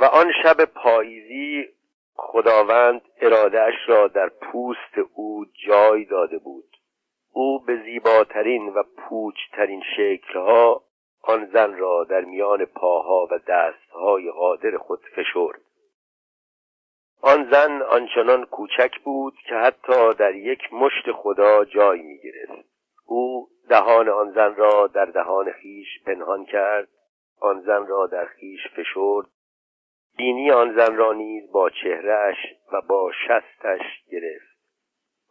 و آن شب پاییزی خداوند ارادهش را در پوست او جای داده بود. او به زیباترین و پوچترین شکلها آن زن را در میان پاها و دستهای قادر خود فشرد. آن زن آنچنان کوچک بود که حتی در یک مشت خدا جای می گرفت او دهان آن زن را در دهان خیش پنهان کرد آن زن را در خیش فشرد بینی آن زن را نیز با چهرهش و با شستش گرفت.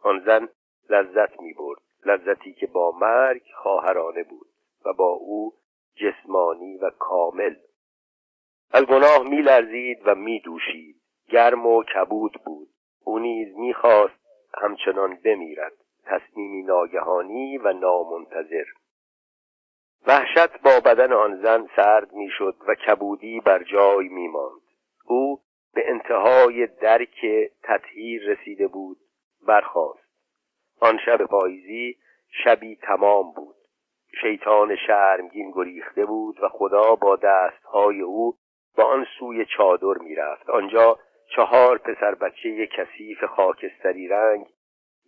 آن زن لذت می برد لذتی که با مرگ خواهرانه بود و با او جسمانی و کامل. از گناه می لرزید و می دوشید گرم و کبود بود. او نیز می‌خواست همچنان بمیرد تصمیمی ناگهانی و نامنتظر. وحشت با بدن آن زن سرد می‌شد و کبودی بر جای میماند. او به انتهای درک تطهیر رسیده بود برخاست. آن شب پاییزی شبی تمام بود. شیطان شرمگین گریخته بود و خدا با دستهای او با آن سوی چادر می‌رفت. آنجا چهار پسر بچه کثیف خاکستری رنگ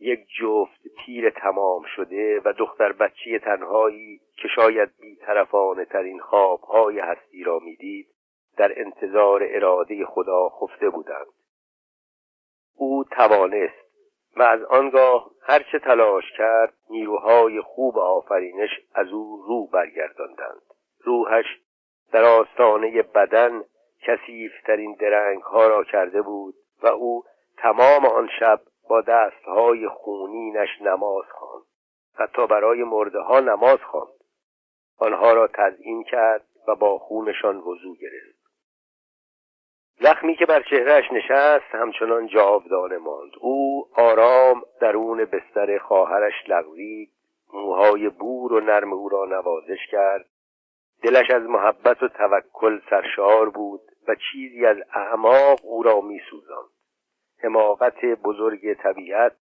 یک جفت تیر تمام شده و دختر بچه تنهایی که شاید بیطرفانه ترین خوابهای هستی را می‌دید در انتظار اراده خدا خفته بودند. او توانست و از آنگاه هرچه تلاش کرد نیروهای خوب آفرینش از او رو برگرداندند. روحش در آستانه بدن کسیفترین درنگ ها را کرده بود و او تمام آن شب با دستهای خونینش نماز خواند. حتی برای مرده ها نماز خواند. آنها را تزیین کرد و با خونشان وضو گرفت. زخمی که بر چهرهش نشست همچنان جاودانه ماند. او آرام درون بستر خواهرش لغزید موهای بور و نرم او را نوازش کرد. دلش از محبت و توکل سرشار بود و چیزی از اعماق او را میسوزاند. حماقت بزرگ طبیعت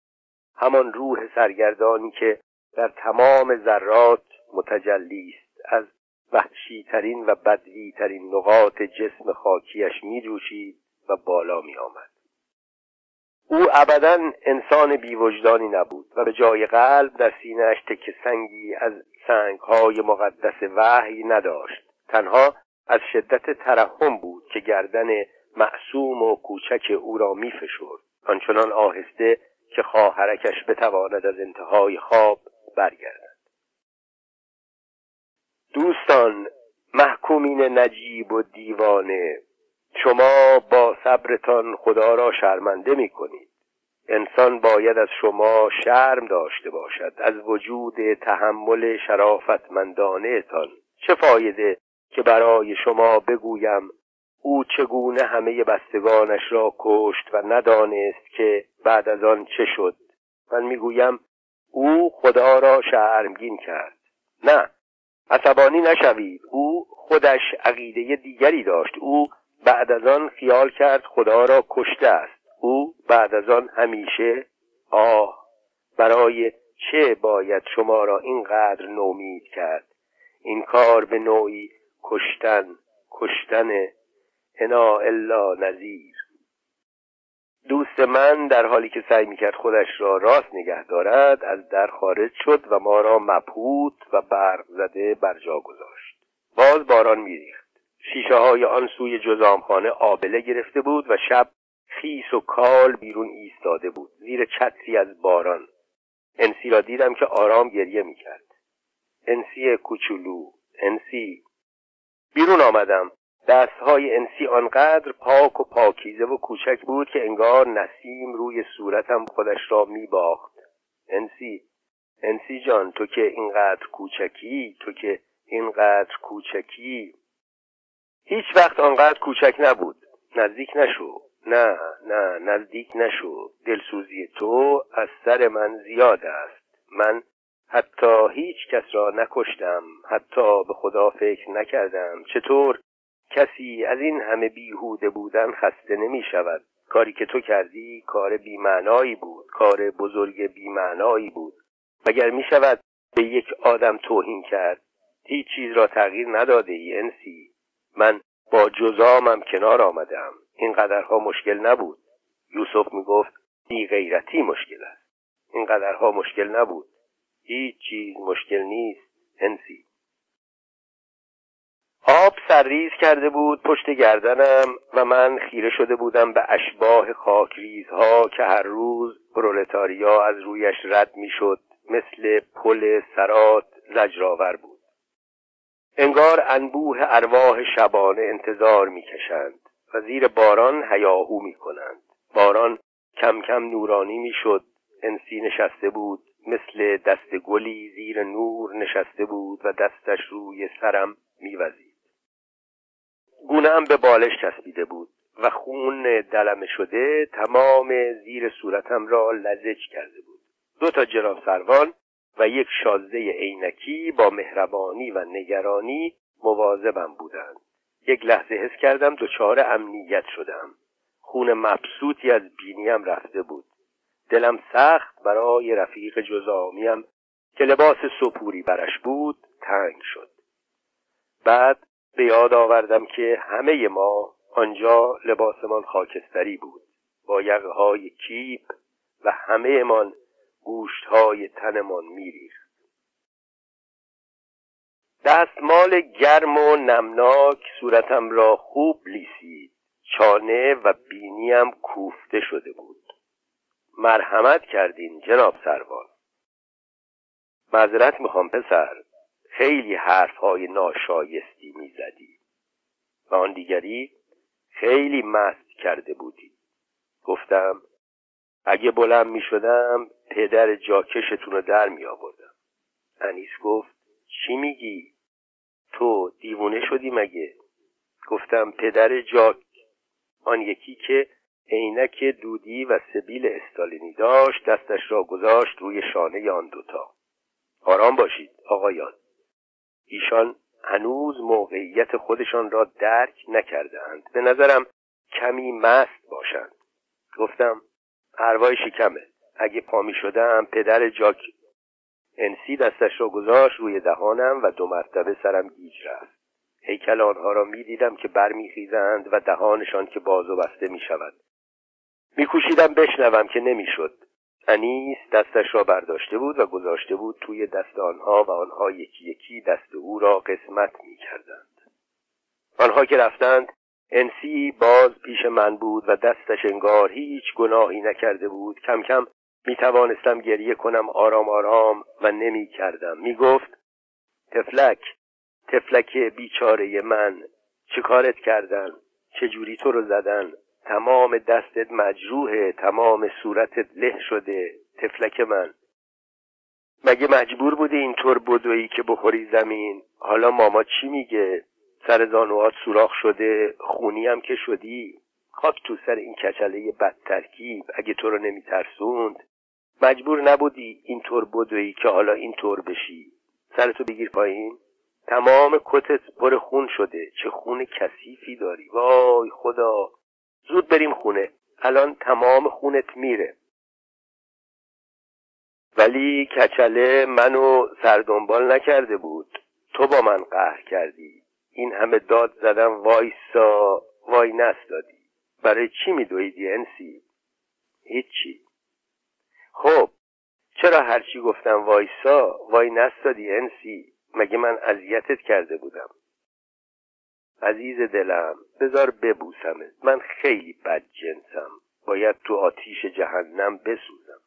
همان روح سرگردانی که در تمام ذرات متجلی است. از وحشیترین و بدویترین نقاط جسم خاکیش می و بالا می آمد. او ابدا انسان بیوجدانی نبود و به جای قلب در سینهش تک سنگی از سنگهای مقدس وحی نداشت. تنها از شدت ترحم بود که گردن معصوم و کوچک او را میفشرد. آنچنان آهسته که خواهرکش بتواند از انتهای خواب برگردد. دوستان محکومین نجیب و دیوانه شما با صبرتان خدا را شرمنده می کنید انسان باید از شما شرم داشته باشد از وجود تحمل شرافتمندانه تان چه فایده که برای شما بگویم او چگونه همه بستگانش را کشت و ندانست که بعد از آن چه شد؟ من می‌گویم او خدا را شرمگین کرد. نه عصبانی نشوید. او خودش عقیده دیگری داشت. او بعد از آن خیال کرد خدا را کشته است. او بعد از آن همیشه آه برای چه باید شما را اینقدر نومید کرد؟ این کار به نوعی کشتن کشتن انا الا نظیر دوست من در حالی که سعی می‌کرد خودش را راست نگه دارد از در خارج شد و ما را مبهوت و برق زده بر جا گذاشت. باز باران میریخت. شیشه های آن سوی جزامخانه آبله گرفته بود و شب خیس و کال بیرون ایستاده بود زیر چتری از باران. انسی را دیدم که آرام گریه می‌کرد. انسی کوچولو انسی بیرون آمدم. دستهای انسی آنقدر پاک و پاکیزه و کوچک بود که انگار نسیم روی صورتم خودش را میباخت. انسی انسی جان تو که اینقدر کوچکی تو که اینقدر کوچکی. هیچ وقت آنقدر کوچک نبود. نزدیک نشو. نه نه نزدیک نشو. دلسوزی تو از سر من زیاد است. من حتی هیچ کس را نکشتم. حتی به خدا فکر نکردم. چطور؟ کسی از این همه بیهوده بودن خسته نمی شود کاری که تو کردی کار بیمعنایی بود کار بزرگ بیمعنایی بود. مگر می شود به یک آدم توهین کرد هیچ چیز را تغییر نداده ای انسی. من با جزامم کنار آمدم. این قدرها مشکل نبود. یوسف می‌گفت بی غیرتی مشکل است. این قدرها مشکل نبود. هیچ چیز مشکل نیست هنسی آب سرریز کرده بود پشت گردنم و من خیره شده بودم به اشباه خاکریزها که هر روز پرولتاریا از رویش رد می‌شد مثل پل سرات زجرآور بود. انگار انبوه ارواح شبانه انتظار می‌کشند و زیر باران هیاهو می‌کنند. باران کم کم نورانی می‌شد انسی نشسته بود مثل دست گلی زیر نور نشسته بود و دستش روی سرم میوزید. گونهام به بالش چسبیده بود و خون دلمه شده تمام زیر صورتم را لزج کرده بود. دو تا جناب سروان و یک شازده عینکی با مهربانی و نگرانی مواظبم بودند. یک لحظه حس کردم دچار امنیت شدم. خون مبسوطی از بینیم رفته بود. دلم سخت برای رفیق جزامیم که لباس سپوری برش بود تنگ شد. بعد به یاد آوردم که همه ما آنجا لباسمان خاکستری بود. با یقه های کیپ و همه من گوشت های تنمان میریخت. دستمال گرم و نمناک صورتم را خوب لیسید. چانه و بینیم کوفته شده بود. مرحمت کردین جناب سروان. معذرت می‌خوام پسر. خیلی حرف های ناشایستی می‌زدی. و آن دیگری خیلی مست کرده بودی. گفتم اگه بلند می‌شدم پدر جاکشتون رو در می آوردم انیس گفت چی میگی؟ تو دیوونه شدی مگه؟ گفتم پدر جاک. آن یکی که عینک دودی و سبیل استالینی داشت دستش را گذاشت روی شانه آن دوتا. آرام باشید آقایان. ایشان هنوز موقعیت خودشان را درک نکردهاند. به نظرم کمی مست باشند. گفتم پروای شکمه. اگه پا می شدم پدر جاک انسی دستش را گذاشت روی دهانم و دو مرتبه سرم گیج رفت. هیکل آنها را می دیدم که برمیخیزند و دهانشان که باز و بسته می شود. میکوشیدم بشنوم که نمی‌شد انیس دستش را برداشته بود و گذاشته بود توی دست آنها و آنها یکی یکی دست او را قسمت می‌کردند. آنها که رفتند انسی باز پیش من بود و دستش انگار هیچ گناهی نکرده بود. کم کم می توانستم گریه کنم آرام آرام و نمی کردم می گفت تفلک تفلک بیچاره من چه کارت کردن؟ چجوری تو رو زدن؟ تمام دستت مجروحه تمام صورتت له شده تفلک من. مگه مجبور بودی اینطور بدویی که بخوری زمین؟ حالا ماما چی میگه؟ سر زانوات سوراخ شده خونی هم که شدی؟ خاک تو سر این کچله بد ترکیب اگه تو رو نمیترسوند. مجبور نبودی اینطور بدویی که حالا اینطور بشی. سرتو بگیر پایین. تمام کتت پر خون شده چه خون کثیفی داری. وای خدا. زود بریم خونه. الان تمام خونت میره. ولی کچله منو سردنبال نکرده بود. تو با من قهر کردی. این همه داد زدم وایسا. وای نستادی. برای چی میدویدی انسی؟ هیچی. خب چرا هرچی گفتم وایسا؟ وای نستادی انسی. مگه من اذیتت کرده بودم؟ عزیز دلم بذار ببوسمت. من خیلی بد جنسم. باید تو آتیش جهنم بسوزم.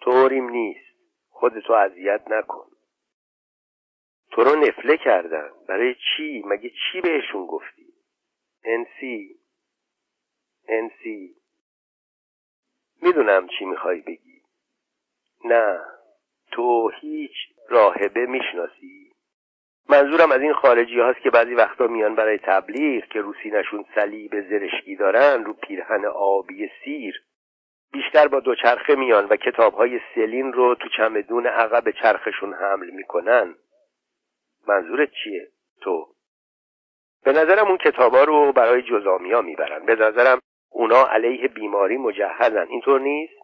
طوریم نیست. خودتو اذیت نکن. تو رو نفله کردن. برای چی؟ مگه چی بهشون گفتی؟ انسی انسی می‌دونم چی می‌خوای بگی. نه. تو هیچ راهبه می‌شناسی؟ منظورم از این خارجی هاست که بعضی وقتا میان برای تبلیغ که رو سینشون صلیب زرشکی دارن رو پیرهن آبی سیر. بیشتر با دوچرخه میان و کتاب های سلین رو تو چمدون عقب چرخشون حمل می‌کنن. منظورت چیه تو؟ به نظرم اون کتابا رو برای جزامیا می‌برن. به نظرم اونا علیه بیماری مجهزن. اینطور نیست؟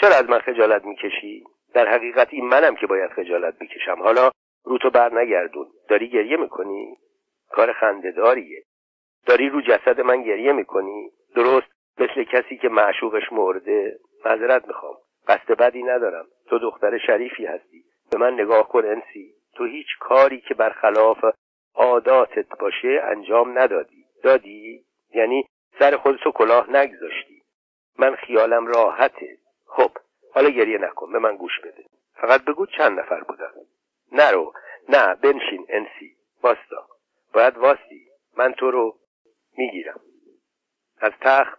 چرا از من خجالت می‌کشی؟ در حقیقت این منم که باید خجالت بکشم حالا روتو بر نگردون. داری گریه می‌کنی؟ کار خندهداریه. داری رو جسد من گریه می‌کنی؟ درست مثل کسی که معشوقش مرده؟ معذرت می‌خوام. قصد بدی ندارم. تو دختر شریفی هستی. به من نگاه کن انسی. تو هیچ کاری که برخلاف عاداتت باشه انجام ندادی. دادی؟ یعنی سر خودتو کلاه نگذاشتی. من خیالم راحته. خب حالا گریه نکن. به من گوش بده. فقط بگو چند نفر بودن. نرو. نه بنشین انسی واستا. باید واستی. من تو رو می‌گیرم. از تخت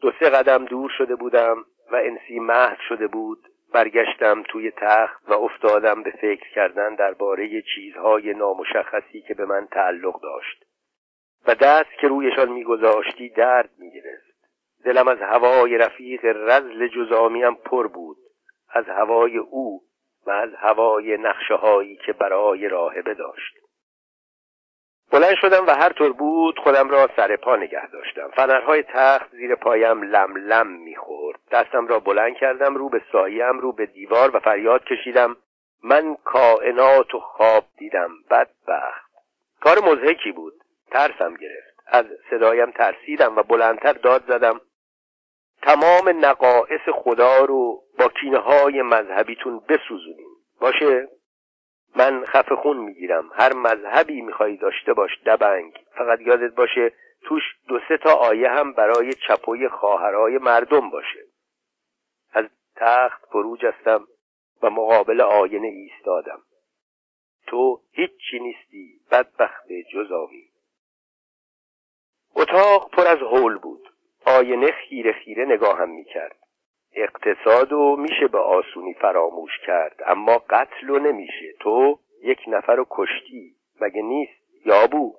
دو سه قدم دور شده بودم و انسی محو شده بود. برگشتم توی تخت و افتادم به فکر کردن درباره چیزهای نامشخصی که به من تعلق داشت. و دست که رویشان میگذاشتی درد می‌گرفت. دلم از هوای رفیق رزل جزامیم پر بود. از هوای او و از هوای نقشه هایی که برای راهبه داشت. بلند شدم و هر طور بود خودم را سر پا نگه داشتم. فنرهای تخت زیر پایم لم لم می‌خورد. دستم را بلند کردم رو به ساییم رو به دیوار و فریاد کشیدم. من کائنات و خواب دیدم. بدبخت. کار مزهکی بود. ترسم گرفت. از صدایم ترسیدم و بلندتر داد زدم. تمام نقائص خدا رو با کینه های مذهبیتون بسوزونیم باشه؟ من خفه خون می‌گیرم. هر مذهبی می‌خوای داشته باش دبنگ. فقط یادت باشه توش دو سه تا آیه هم برای چپوی خواهرای مردم باشه. از تخت فرو جستم و مقابل آینه ایستادم. تو هیچی نیستی بدبخت جزاوی. اتاق پر از حول بود. آینه خیره خیره نگاهم می‌کرد. اقتصاد و میشه به آسونی فراموش کرد اما قتل و نمیشه. تو یک نفر رو کشتی مگه نیست؟ یابو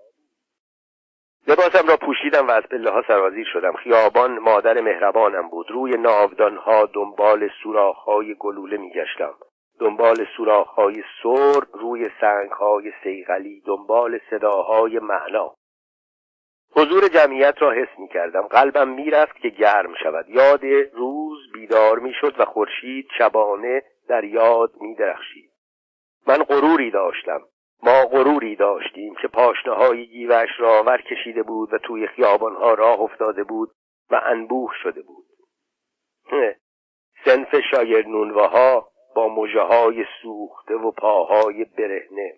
لباسم را پوشیدم و از پله ها سرازیر شدم. خیابان مادر مهربانم بود. روی ناودانها دنبال سوراخهای گلوله میگشتم. دنبال سوراخهای سرد روی سنگهای سیغلی دنبال صداهای معنا. حضور جمعیت را حس می کردم قلبم می‌رفت که گرم شود. یاد روز بیدار می شد و خورشید شبانه در یاد می درخشید من غروری داشتم. ما غروری داشتیم که پاشنه های گیوش را ور کشیده بود و توی خیابانها راه افتاده بود و انبوه شده بود. سنف شایر نونوها با مجه های سوخته و پاهای برهنه.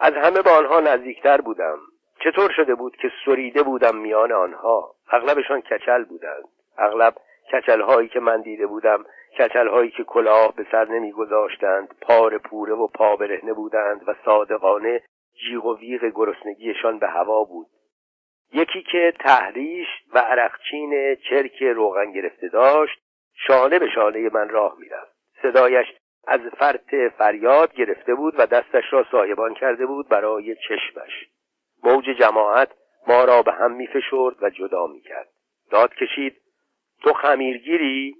از همه به آنها نزدیکتر بودم. چطور شده بود که سریده بودم میان آنها؟ اغلبشان کچل بودند. اغلب کچل هایی که من دیده بودم کچل هایی که کلاه به سر نمیگذاشتند پار پوره و پا برهنه بودند و صادقانه جیغ و ویغ گرسنگیشان به هوا بود. یکی که تحریش و عرقچین چرک روغن گرفته داشت شانه به شانه من راه می‌رفت. صدایش از فرط فریاد گرفته بود و دستش را سایبان کرده بود برای چشمش. موج جماعت ما را به هم میفشرد و جدا می‌کرد. داد کشید تو خمیرگیری؟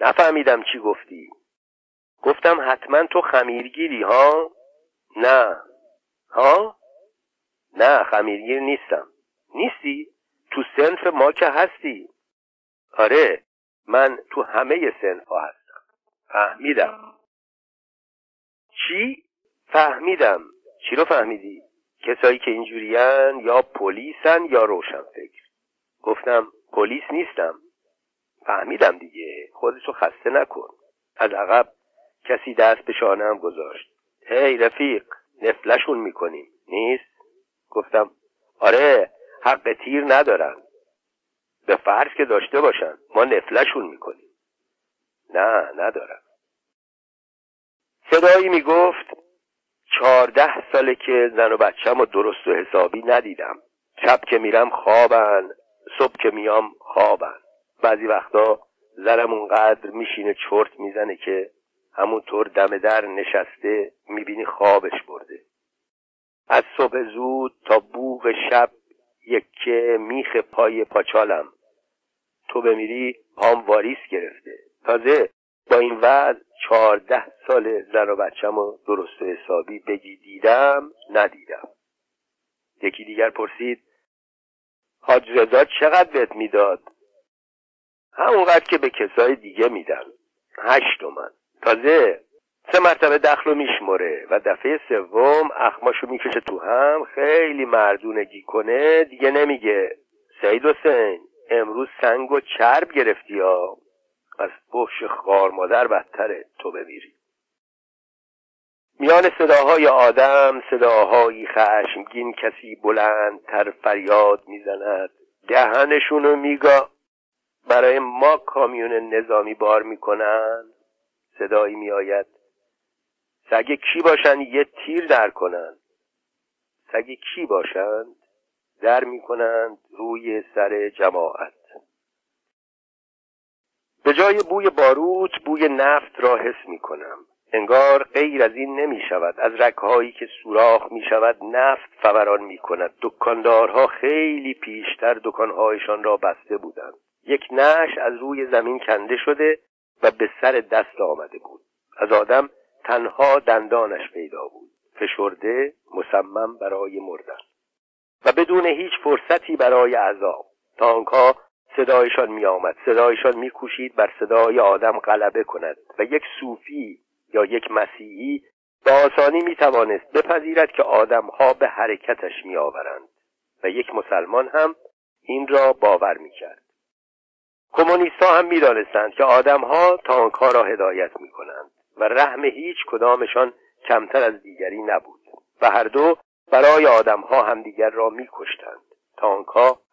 نفهمیدم چی گفتی. گفتم حتما تو خمیرگیری ها؟ نه. ها؟ نه خمیرگیر نیستم. نیستی؟ تو سنف ما که هستی. آره من تو همه سنف ها هستم. فهمیدم. چی؟ فهمیدم. چی رو فهمیدی؟ کسایی که اینجورین یا پلیسن یا روشن فکر. گفتم پلیس نیستم. فهمیدم دیگه. خودتو خسته نکن. از عقب کسی دست به شانم گذاشت. هی رفیق نفلشون می‌کنیم. نیست؟ گفتم آره حق تیر ندارن. به فرض که داشته باشن. ما نفلشون می‌کنیم. نه ندارم صدایی می‌گفت چهارده ساله که زن و بچم و درست و حسابی ندیدم. شب که میرم خوابن صبح که میام خوابن. بعضی وقتا زنم اونقدر میشینه چرت می‌زنه که همونطور دم در نشسته می‌بینی خوابش برده. از صبح زود تا بوغ شب یکه میخ پای پاچالم. تو بمیری پام واریس گرفته. تازه با این وضع چهارده سال زن و بچم و درست و حسابی بگی دیدم ندیدم. یکی دیگر پرسید حاج رضا چقدر بهت می‌داد؟ همونقدر که به کسای دیگه میدن هشت تومن تازه سه مرتبه دخل رو میشمره و دفعه سوم اخماشو می‌کشه تو هم. خیلی مردونگی کنه دیگه نمیگه. سید حسین امروز سنگ و چرب گرفتی ها. از فحش خار مادر بدتره تو بمیری. میان صداهای آدم صداهایی خشمگین کسی بلندتر فریاد می‌زند. دهنشونو میگا. برای ما کامیون نظامی بار می‌کنن. صدایی میآید. سگ کی باشند یه تیر در کنند سگ کی باشند در می‌کنند روی سر جماعت. به جای بوی باروت بوی نفت را حس می‌کنم. انگار غیر از این نمی شود از رکهایی که سوراخ می شود نفت فوران می کند دکاندارها خیلی پیشتر دکانهایشان را بسته بودند. یک نش از روی زمین کنده شده و به سر دست آمده بود. از آدم تنها دندانش پیدا بود. فشرده مصمم برای مردن. و بدون هیچ فرصتی برای عذاب. تانکها صدایشان می آمد صدایشان می کوشید بر صدای آدم غلبه کند و یک صوفی یا یک مسیحی به آسانی می توانست بپذیرد که آدمها به حرکتش می آورند و یک مسلمان هم این را باور می کرد کمونیست هم می دانستند که آدمها تانک ها را هدایت می کنند و رحم هیچ کدامشان کمتر از دیگری نبود و هر دو برای آدمها همدیگر را می کشتند تانک ها اما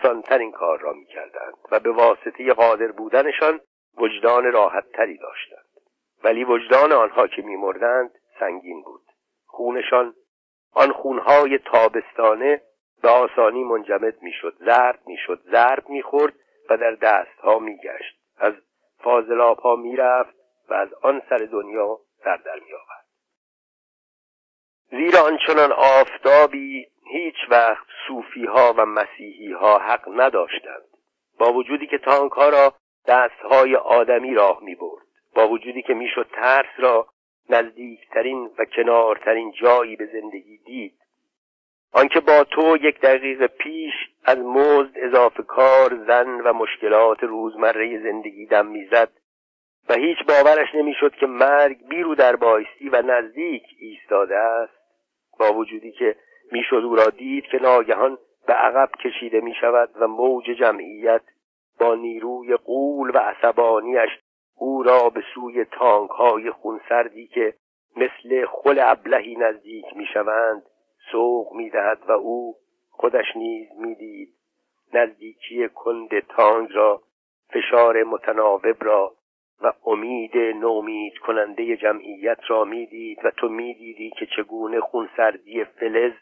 آسانتر این کار را می کردند و به واسطه قادر بودنشان وجدان راحت تری داشتند. ولی وجدان آنها که میمردند سنگین بود. خونشان آن خونهای تابستانه به آسانی منجمد می‌شد زرد می‌شد ضرب می‌خورد و در دستها میگشت. از فاضلاب ها می‌رفت و از آن سر دنیا سر در میآورد. زیرا آنچنان آفتابی هیچ وقت صوفی ها و مسیحی ها حق نداشتند. با وجودی که تانک ها را دستهای آدمی راه می برد با وجودی که می‌شد ترس را نزدیکترین و کنارترین جایی به زندگی دید. آنکه با تو یک دقیقه پیش از مزد اضافه کار زن و مشکلات روزمره زندگی دم می‌زد و هیچ باورش نمی‌شد که مرگ بیرو در بایستی و نزدیک ایستاده است. با وجودی که می‌شد او را دید که ناگهان به عقب کشیده می شود و موج جمعیت با نیروی قول و عصبانیش او را به سوی تانک های خونسردی که مثل خل ابلهی نزدیک می‌شوند سوق می‌دهد و او خودش نیز می‌دید. نزدیکی کند تانگ را فشار متناوب را و امید نومید کننده جمعیت را می‌دید و تو می‌دیدی که چگونه خونسردی فلز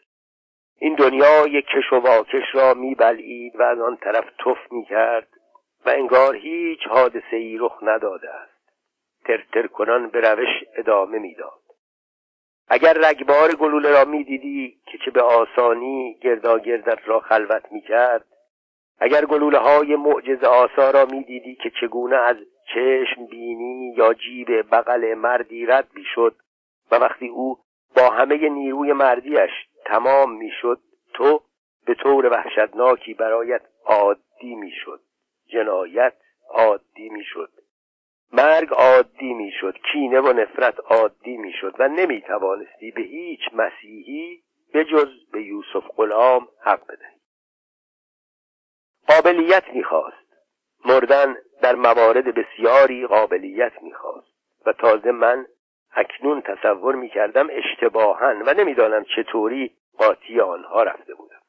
این دنیای کش و واکش را میبلعید و از آن طرف تف می‌کرد و انگار هیچ حادثه ای رخ نداده است. ترتر کنان به روش ادامه می‌داد. اگر رگبار گلوله را می‌دیدی که چه به آسانی گرداگردت را خلوت می‌کرد اگر گلوله های معجز آسا را می‌دیدی که چگونه از چشم بینی یا جیب بغل مردی رد می‌شد و وقتی او با همه نیروی مردیش تمام می‌شد تو به طور وحشتناکی برایت عادی می‌شد. جنایت عادی می‌شد. مرگ عادی می‌شد. کینه و نفرت عادی می‌شد و نمی‌توانستی به هیچ مسیحی به جز به یوسف غلام حق بدهی. قابلیت می‌خواست. مردن در موارد بسیاری قابلیت می‌خواست. و تازه من اکنون تصور می‌کردم اشتباها و نمی‌دانم چطوری قاطی آنها رفته بودم.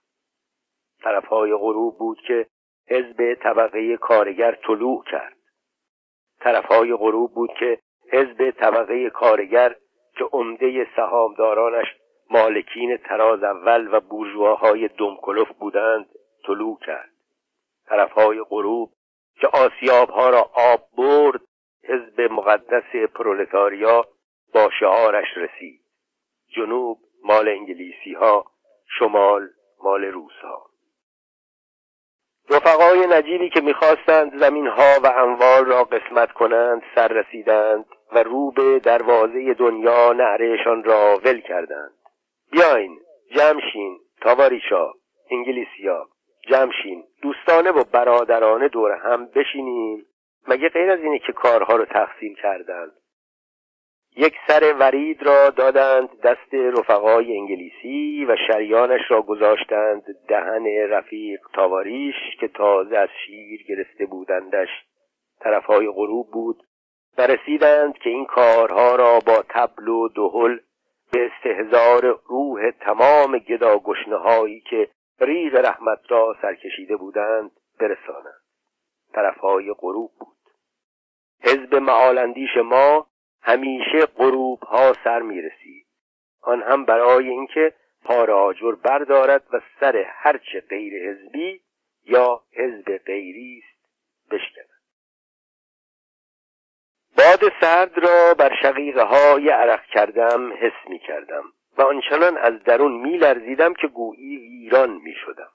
طرفهای غروب بود که حزب طبقه کارگر طلوع کرد. طرفهای غروب بود که حزب طبقه کارگر که عمده سهامدارانش مالکین تراز اول و بورژواهای دمکلف بودند طلوع کرد. طرفهای غروب که آسیابها را آب برد حزب مقدس پرولتاریا با شعارش رسید. جنوب مال انگلیسی ها شمال مال روس ها رفقای نجیبی که می‌خواستند زمین ها و اموال را قسمت کنند سر رسیدند و رو به دروازه دنیا نعرهشان را ول کردند. بیاین جمشین تاواریشا انگلیسیا جمشین دوستانه و برادرانه دور هم بشینیم. مگه غیر از اینه که کارها رو تقسیم کردند؟ یک سر ورید را دادند دست رفقای انگلیسی و شریانش را گذاشتند دهن رفیق تاواریش که تازه از شیر گرفته بودندش. طرفهای غروب بود و رسیدند که این کارها را با تبل و دهل به استهزار روح تمام گداگشنه هایی که ریغ رحمت را سرکشیده بودند برسانند. طرفهای غروب بود. حزب معالندیش ما همیشه غروب ها سر می رسید آن هم برای اینکه پار آجر بردارد و سر هرچه غیر حزبی یا حزب غیری است بشکند باد سرد را بر شقیقه های عرق کردم حس می کردم و آنچنان از درون می لرزیدم که گویی ایران می شدم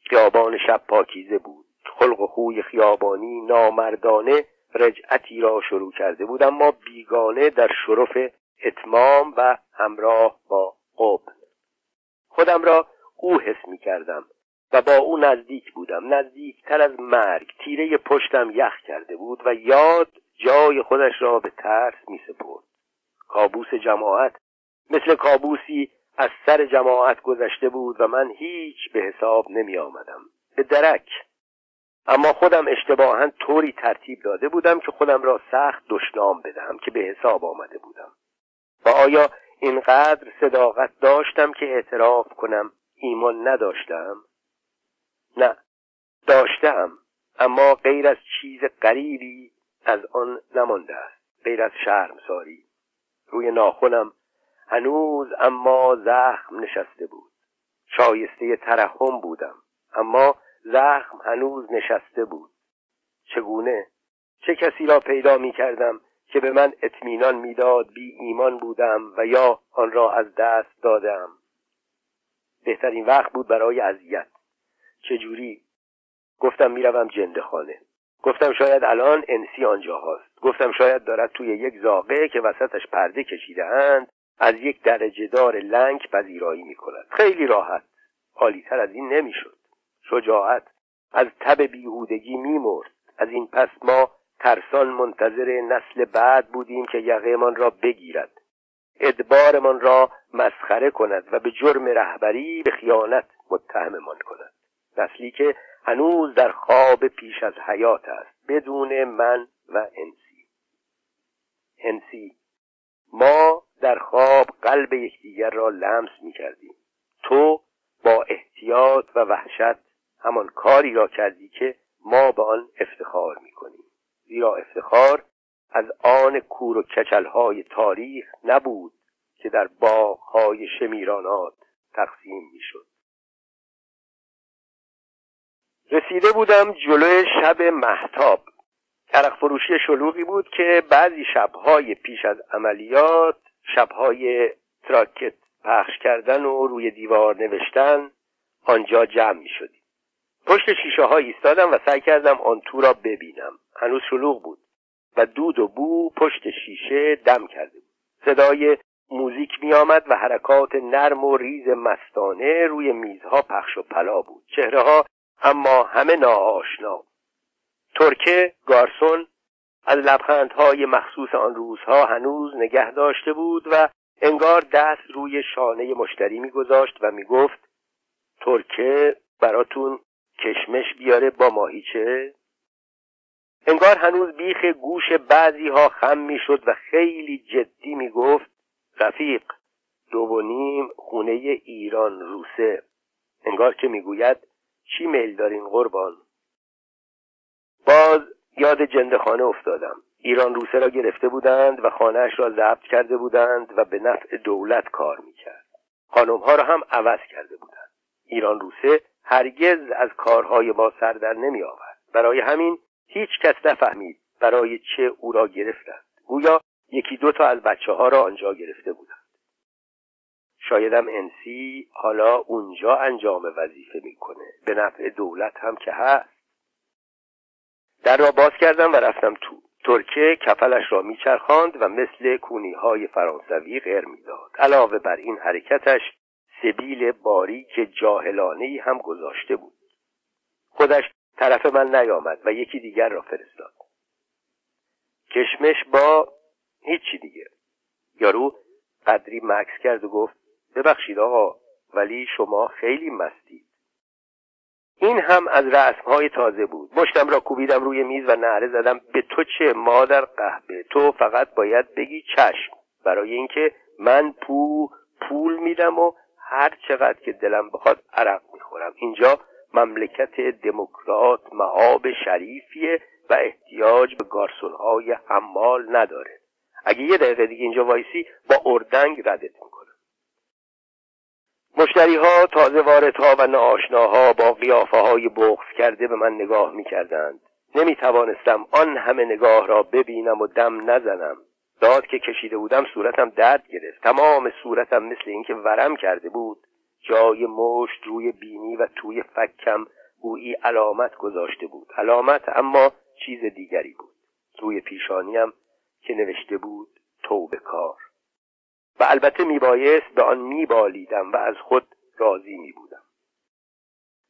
خیابان شب پاکیزه بود خلق و خوی خیابانی نامردانه رجعتی را شروع کرده بود اما بیگانه در شرف اتمام و همراه با قبل. خودم را او حس می کردم و با او نزدیک بودم. نزدیکتر از مرگ. تیره پشتم یخ کرده بود و یاد جای خودش را به ترس می سپرد. کابوس جماعت مثل کابوسی از سر جماعت گذشته بود و من هیچ به حساب نمی آمدم. به درک اما خودم اشتباها طوری ترتیب داده بودم که خودم را سخت دشنام بدهم که به حساب آمده بودم. و آیا اینقدر صداقت داشتم که اعتراف کنم ایمان نداشتم؟ نه داشتم اما غیر از چیز غریبی از آن نمانده است غیر از شرمساری. روی ناخونم هنوز اما زخم نشسته بود. شایسته ترحم بودم اما زخم هنوز نشسته بود. چگونه؟ چه کسی را پیدا می کردم که به من اطمینان می‌داد بی ایمان بودم و یا آن را از دست دادم؟ بهترین وقت بود برای اذیت. چجوری گفتم می‌روم جنده خانه. گفتم شاید الان انسی آنجا هاست. گفتم شاید دارد توی یک زاقه که وسطش پرده کشیده اند از یک درجه دار لنگ پذیرایی می کند. خیلی راحت. عالیتر از این نمی‌شد. شجاعت از تب بیهودگی میمرد. از این پس ما ترسان منتظر نسل بعد بودیم که یقهمان را بگیرد. ادبارمان را مسخره کند و به جرم رهبری به خیانت متهممان کند. نسلی که هنوز در خواب پیش از حیات است بدون من و انسی. انسی. ما در خواب قلب یکدیگر را لمس می کردیم تو با احتیاط و وحشت همان کاری را کردی که ما به آن افتخار می‌کنیم. زیرا افتخار از آن کور و کچلهای تاریخ نبود که در باغهای شمیرانات تقسیم می‌شد. رسیده بودم جلوی شب محتاب عرق فروشی شلوغی بود که بعضی شبهای پیش از عملیات شبهای تراکت پخش کردن و روی دیوار نوشتن آنجا جمع می شدیم پشت شیشه ها ایستادم و سعی کردم آن تو را ببینم. هنوز شلوغ بود و دود و بو پشت شیشه دم کرده بود. صدای موزیک می آمد و حرکات نرم و ریز مستانه روی میزها پخش و پلا بود. چهره ها اما همه ناآشنا ترکه گارسون از لبخندهای مخصوص آن روزها هنوز نگه داشته بود و انگار دست روی شانه مشتری میگذاشت و می‌گفت ترکه براتون کشمش بیاره با ماهیچه. انگار هنوز بیخ گوش بعضی ها خم می‌شد و خیلی جدی می‌گفت رفیق دو و نیم خونه ایران روسه. انگار که می‌گوید چی میل دارین قربان؟ باز یاد جندخانه افتادم. ایران روسه را گرفته بودند و خانهاش را ضبط کرده بودند و به نفع دولت کار می‌کرد. خانمها را هم عوض کرده بودند. ایران روسه هرگز از کارهای ما سر در نمی آورد برای همین هیچ کس نفهمید برای چه او را گرفتند. گویا یکی دو تا از بچه ها را آنجا گرفته بودند. شایدم انسی حالا اونجا انجام وظیفه می‌کنه. به نفع دولت هم که هست. در را باز کردم و رفتم تو. ترکه کفلش را میچرخاند و مثل کونی های فرانسوی غیر می‌داد. علاوه بر این حرکتش سبیل باریک جاهلانه هم گذاشته بود. خودش طرف من نیامد و یکی دیگر را فرستاد. کشمش با هیچی دیگه. یارو قدری مکس کرد و گفت ببخشید آقا ولی شما خیلی مستید. این هم از رسمهای تازه بود. مشتم را کوبیدم روی میز و نعره زدم. به تو چه مادر قهبه تو فقط باید بگی چشم. برای اینکه من پو پول میدم و هر چقدر که دلم بخواد عرق می‌خورم. اینجا مملکت دموکرات معاب شریفیه و احتیاج به گارسونهای حمال نداره. اگه یه دقیقه دیگه اینجا وایسی با اردنگ ردت می‌کنم. مشتری ها تازه واردها و ناآشناها با قیافه های بغض کرده به من نگاه می‌کردند. نمی توانستم آن همه نگاه را ببینم و دم نزنم. داد که کشیده بودم صورتم درد گرفت. تمام صورتم مثل اینکه ورم کرده بود. جای مشت روی بینی و توی فکم گویی علامت گذاشته بود. علامت اما چیز دیگری بود. روی پیشانیم که نوشته بود توبه کار. و البته میبایست به آن میبالیدم و از خود راضی میبودم.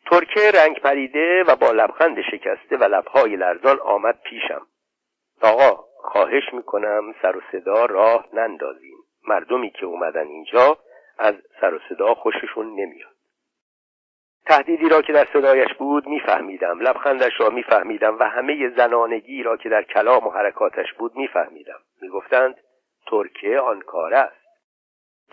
ترکه رنگ پریده و با لبخند شکسته و لبهای لرزان آمد پیشم. آقا خواهش می‌کنم سر و صدا راه نندازیم مردمی که اومدن اینجا از سر و صدا خوششون نمیاد. تهدیدی را که در صدایش بود میفهمیدم. لبخندش را میفهمیدم و همه زنانگی را که در کلام و حرکاتش بود میفهمیدم. می‌گفتند ترکیه آن کار است.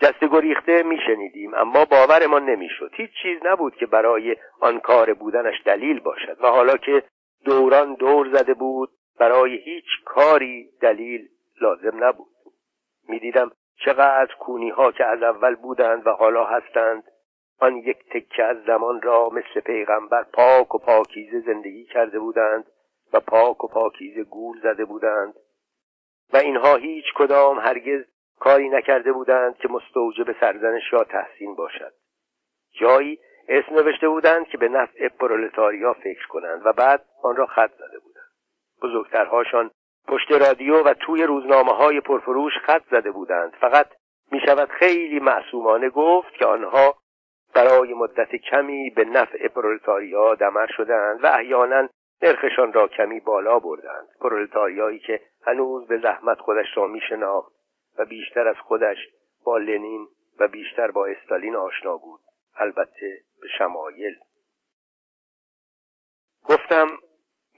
جسته گریخته میشنیدیم اما باورمان نمی‌شد. هیچ چیز نبود که برای آن کار بودنش دلیل باشد. و حالا که دوران دور زده بود برای هیچ کاری دلیل لازم نبود. می‌دیدم چقدر کونی ها که از اول بودند و حالا هستند آن یک تکه از زمان را مثل پیغمبر پاک و پاکیزه زندگی کرده بودند و پاک و پاکیزه گول زده بودند. و اینها هیچ کدام هرگز کاری نکرده بودند که مستوجب سرزنش یا تحسین باشد. جایی اسم نوشته بودند که به نفع پرولتاریا فکر کنند و بعد آن را خط زده بودند. بزرگترهاشان پشت رادیو و توی روزنامه های پرفروش خط زده بودند. فقط می شود خیلی معصومانه گفت که آنها برای مدت کمی به نفع پرولتاریا دمر شدند و احیانا نرخشان را کمی بالا بردند. پرولتاریایی که هنوز به زحمت خودش را می شناخت و بیشتر از خودش با لنین و بیشتر با استالین آشنا بود. البته به شمایل. گفتم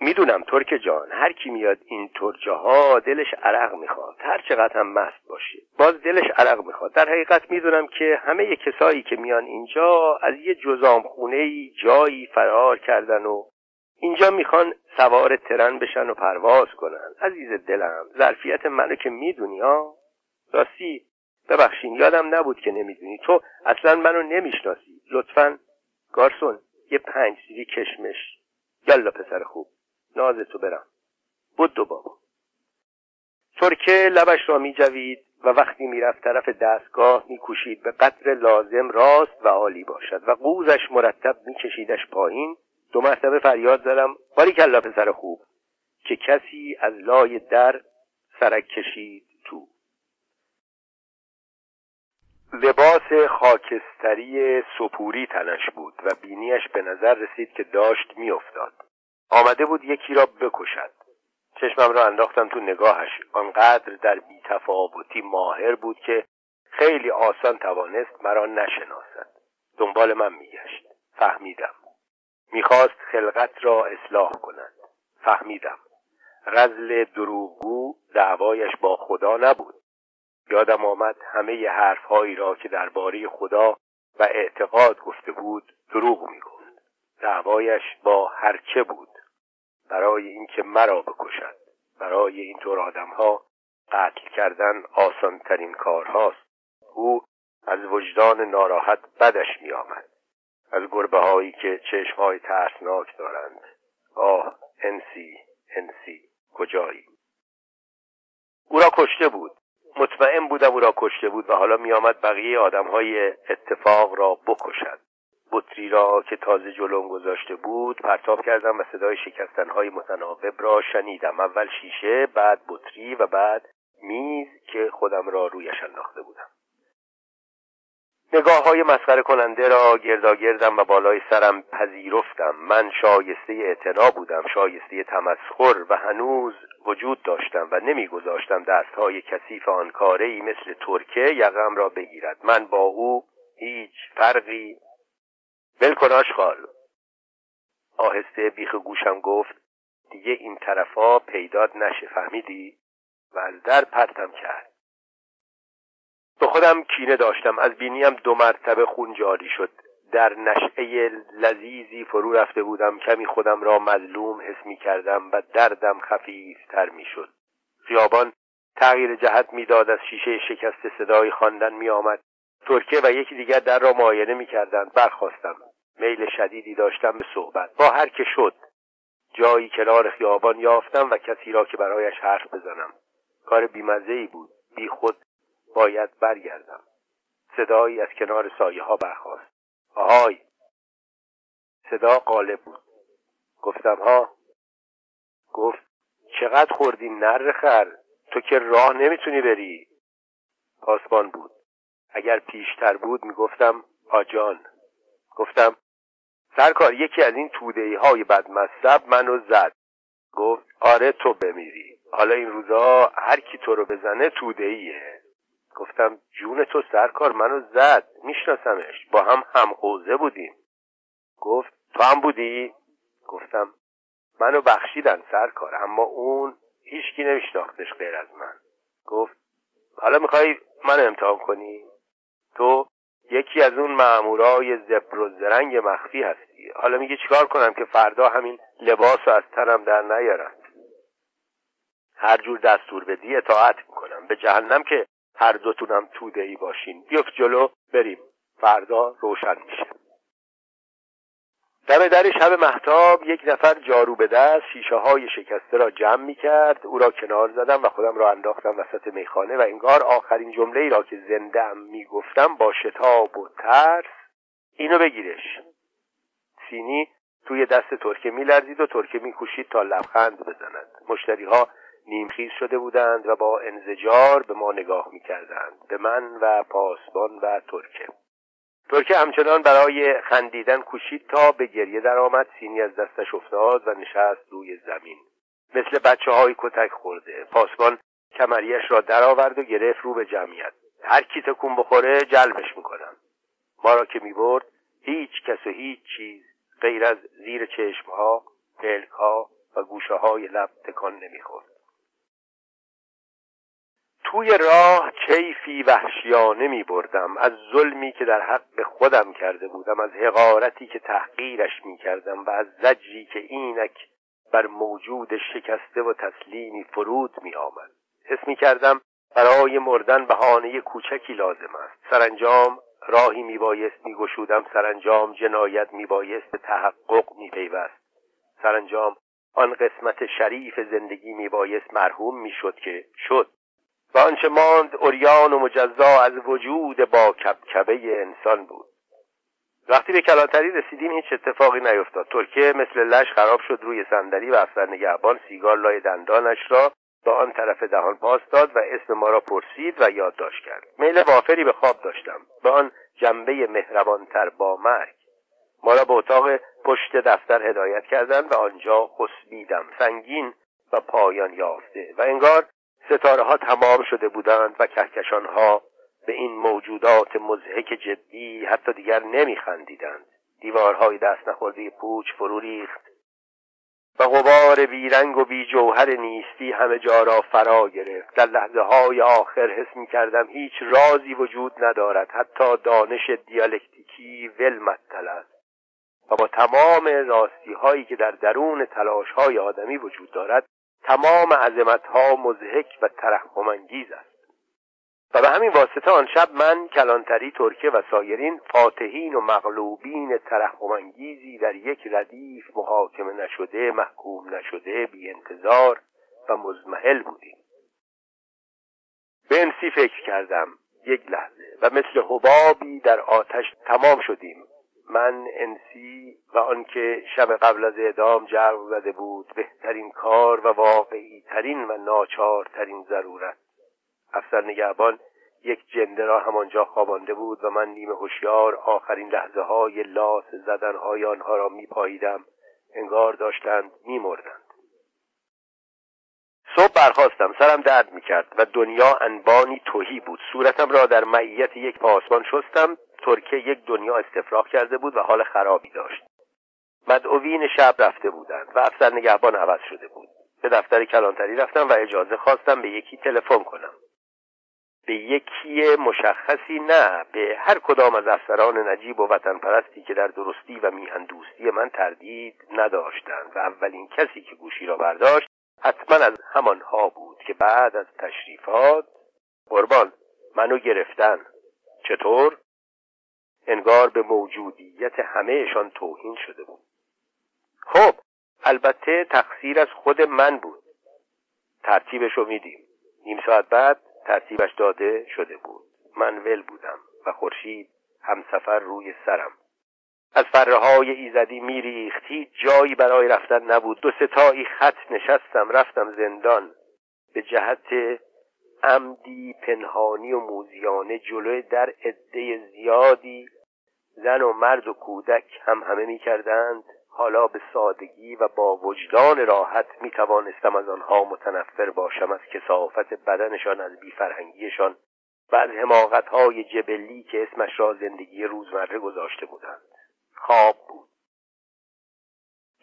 می‌دونم ترک جان هر کی میاد این ها دلش عرق می‌خواد. هر چقدر هم مست باشه باز دلش عرق می‌خواد. در حقیقت می‌دونم که همه کسایی که میان اینجا از یه جزام خونه جایی فرار کردن و اینجا می‌خوان سوار ترن بشن و پرواز کنن. عزیز دلم ظرفیت منو که می‌دونی ها راستی ببخشین یادم نبود که نمی‌دونی. تو اصلا منو نمی‌شناسی. لطفا گارسون یه پنج سیری کشمش. یالا پسر خوب. نازتو برم. بود دو بابا. ترکه لبش را می جوید و وقتی می‌رفت طرف دستگاه میکوشید به قدر لازم راست و عالی باشد و قوزش مرتب میکشیدش پایین. دو مرتبه فریاد زدم باری کلا پسر خوب. که کسی از لای در سرک کشید تو. لباس خاکستری سپوری تنش بود و بینیش به نظر رسید که داشت میافتاد. آمده بود یکی را بکشد. چشمم را انداختم تو نگاهش. آنقدر در بیتفاوتی ماهر بود که خیلی آسان توانست مرا نشناسد. دنبال من میگشت. فهمیدم. می‌خواست خلقت را اصلاح کند. فهمیدم. رزل دروغگو دعوایش با خدا نبود. یادم آمد همه حرفهایی را که درباره خدا و اعتقاد گفته بود دروغ می‌گفت. دعوایش با هرچه بود. برای اینکه مرا بکشد. برای اینطور آدمها قتل کردن آسانترین کارهاست. او از وجدان ناراحت بدش میآمد. از گربه هایی که چشم های ترسناک دارند. آه انسی انسی کجایی؟ او را کشته بود. مطمئن بودم او را کشته بود و حالا میآمد بقیه آدم های اتفاق را بکشد. بطری را که تازه جلوم گذاشته بود پرتاب کردم و صدای شکستنهای متناوب را شنیدم. اول شیشه بعد بطری و بعد میز که خودم را رویش انداخته بودم. نگاه های مسخره کننده را گرداگردم و بالای سرم پذیرفتم. من شایسته اعتنا بودم شایسته تمسخر و هنوز وجود داشتم و نمیگذاشتم دستهای کثیف آن ای مثل ترکه یقم را بگیرد. من با او هیچ فرقی ول کن آشغال. آهسته بیخ گوشم گفت دیگه این طرفا پیداد نشه فهمیدی؟ و از در پرتم کرد. به خودم کینه داشتم از بینیم دو مرتبه خون جاری شد. در نشعه لذیذی فرو رفته بودم کمی خودم را مظلوم حس می کردم و دردم خفیفتر می شد. خیابان تغییر جهت می‌داد از شیشه شکست صدای خواندن می آمد. ترکه و یکی دیگر در را معاینه می کردند. برخواستم میل شدیدی داشتم به صحبت. با هر که شد جایی کنار خیابان یافتم و کسی را که برایش حرف بزنم. کار بیمزه ای بود. بی خود باید برگردم. صدایی از کنار سایه ها برخواست آهای! صدا غالب بود. گفتم ها! گفت چقدر خوردی نر خر؟ تو که راه نمی‌تونی بری. پاسبان بود. اگر پیشتر بود می‌گفتم آجان. گفتم سرکار یکی از این تودهی های بدمصب منو زد. گفت آره تو بمیری. حالا این روزها هر کی تو رو بزنه تودهیه گفتم جون تو سرکار منو زد. میشناسمش. با هم هم حوزه بودیم. گفت تو هم بودی؟ گفتم منو بخشیدن سرکار اما اون هیچکی نمیشناختش غیر از من. گفت حالا می‌خوای منو امتحان کنی؟ تو یکی از اون مامورای زبر و زرنگ مخفی هستی. حالا میگه چیکار کنم که فردا همین لباس رو از تنم در نیارم؟ هر جور دستور بدی اطاعت می‌کنم. به جهنم که هر دوتونم توده ای باشین. بیفت جلو بریم. فردا روشن میشه. دم در شب محتاب یک نفر جارو به دست شیشه های شکسته را جمع می کرد او را کنار زدم و خودم را انداختم وسط میخانه و انگار آخرین جمله ای را که زنده ام می گفتم با شتاب و ترس اینو بگیرش. سینی توی دست ترکه می لرزید و ترکه می کوشید تا لبخند بزند. مشتری ها نیمخیز شده بودند و با انزجار به ما نگاه می کردند به من و پاسبان و ترکه. ترکه همچنان برای خندیدن کوشید تا به گریه درآمد سینی از دستش افتاد و نشست روی زمین. مثل بچه های کتک خورده. پاسبان کمریش را درآورد و گرفت رو به جمعیت. هر کی تکون بخوره جلبش می‌کنم. ما را که می‌برد هیچ کس و هیچ چیز غیر از زیر چشمها پلکها و گوشه های لب تکان نمی‌خورد. توی راه چیفی وحشیانه می بردم از ظلمی که در حق خودم کرده بودم از حقارتی که تحقیرش می کردم و از زجری که اینک بر موجود شکسته و تسلیمی فرود می آمد حس می کردم برای مردن بهانه کوچکی لازم است. سرانجام راهی می بایست می گشودم سرانجام جنایت می بایست تحقق می پیوست سرانجام آن قسمت شریف زندگی می بایست مرحوم می شد که شد. و آنچه ماند اوریان و مجزا از وجود با کبکبه انسان بود. وقتی به کلانتری رسیدیم هیچ اتفاقی نیفتاد. ترکیه مثل لش خراب شد روی صندلی و افسر نگهبان سیگار لای دندانش را به آن طرف دهان پاس داد و اسم ما را پرسید و یادداشت کرد. میل وافری به خواب داشتم. به آن جنبه مهربانتر با مرگ. ما را به اتاق پشت دفتر هدایت کردند و آنجا خسبیدم. سنگین و پایان یافته. و انگار ستاره ها تمام شده بودند و کهکشان ها به این موجودات مزهک جدی حتی دیگر نمیخندیدند. دیوارهای دست نخورده پوچ فرو ریخت و غبار بیرنگ و بی جوهر نیستی همه جا را فرا گرفت. در لحظه های آخر حس می کردم هیچ رازی وجود ندارد. حتی دانش دیالکتیکی ول مطل است. و با تمام راستی هایی که در درون تلاش های آدمی وجود دارد تمام عظمت ها مزهک و ترحمانگیز است. و به همین واسطه آن شب من کلانتری ترکه و سایرین فاتحین و مغلوبین ترحمانگیزی در یک ردیف محاکمه نشده محکوم نشده بی انتظار و مزمحل بودیم. به انسی فکر کردم یک لحظه و مثل حبابی در آتش تمام شدیم. من انسی و آنکه شب قبل از اعدام جرق زده بود بهترین کار و واقعی ترین و ناچارترین ضرورت. افسر نگهبان یک جنده را همانجا خوابانده بود و من نیمه هوشیار آخرین لحظه های لاس زدن های آنها را می پاییدم انگار داشتند می مردند. صبح برخواستم سرم درد می‌کرد و دنیا انبانی توهی بود. صورتم را در معیت یک پاسبان شستم. ترکه یک دنیا استفراغ کرده بود و حال خرابی داشت. مدعوین شب رفته بودند و افسر نگهبان عوض شده بود. به دفتر کلانتری رفتم و اجازه خواستم به یکی تلفن کنم. به یکی مشخصی نه به هر کدام از افسران نجیب و وطن پرستی که در درستی و میهن دوستی من تردید نداشتند و اولین کسی که گوشی را برداشت حتما از همانها بود که بعد از تشریفات قربان منو گرفتن. چطور؟ انگار به موجودیت همهشان توهین شده بود. خب البته تقصیر از خود من بود. ترتیبش رو میدیم. نیم ساعت بعد ترتیبش داده شده بود. من ول بودم و خورشید همسفر روی سرم. از فره های ایزدی میریخت. هیچ جایی برای رفتن نبود. دو ستایی خط نشستم رفتم زندان. به جهت عمدی پنهانی و موزیانه جلوی در عده زیادی. زن و مرد و کودک هم همه می کردند حالا به سادگی و با وجدان راحت می توانستم از آنها متنفر باشم از کسافت بدنشان از بیفرهنگیشان و از های جبلی که اسمش را زندگی روزمره گذاشته بودند. خواب بود.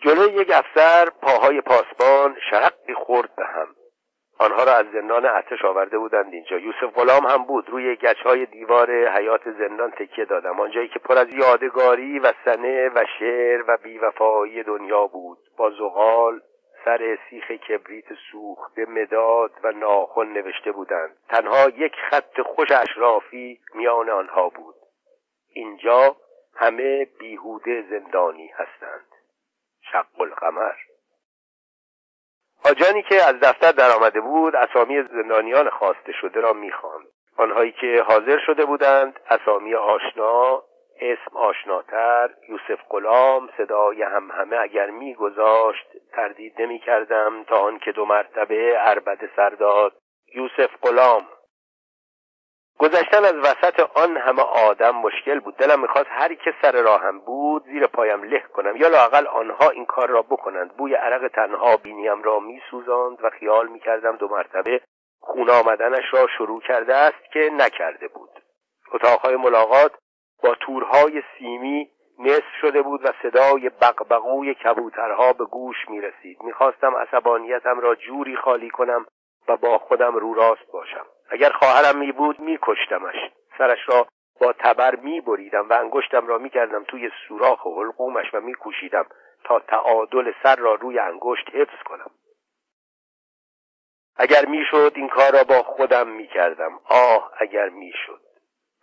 جلوی یک افسر پاهای پاسبان شرقی خورد به هم. آنها را از زندان ارتش آورده بودند اینجا. یوسف غلام هم بود. روی های دیوار حیات زندان تکیه دادم. آنجایی که پر از یادگاری و سنه و شعر و بیوفایی دنیا بود. با زغال سر سیخ کبریت سوخته مداد و ناخن نوشته بودند. تنها یک خط خوش اشرافی میان آنها بود. اینجا همه بیهوده زندانی هستند. شق القمر. آجانی که از دفتر در آمده بود اسامی زندانیان خواسته شده را می‌خواند. آنهایی که حاضر شده بودند اسامی آشنا اسم آشناتر یوسف غلام صدای هم همه اگر میگذاشت تردید نمی کردم تا آنکه دو مرتبه عربده سرداد یوسف غلام گذشتن از وسط آن همه آدم مشکل بود. دلم می‌خواست هر که سر راهم بود زیر پایم له کنم. یا لاقل آنها این کار را بکنند. بوی عرق تنها بینیم را میسوزاند و خیال می‌کردم دو مرتبه خون آمدنش را شروع کرده است که نکرده بود. اتاقهای ملاقات با تورهای سیمی نصف شده بود و صدای بقبقوی کبوترها به گوش می رسید می‌خواستم عصبانیتم را جوری خالی کنم و با خودم رو راست باشم. اگر خواهرم می بود می کشتمش. سرش را با تبر می بریدم و انگشتم را می کردم توی سوراخ حلقومش و می کوشیدم تا تعادل سر را روی انگشت حفظ کنم. اگر می‌شد این کار را با خودم می کردم. آه اگر می‌شد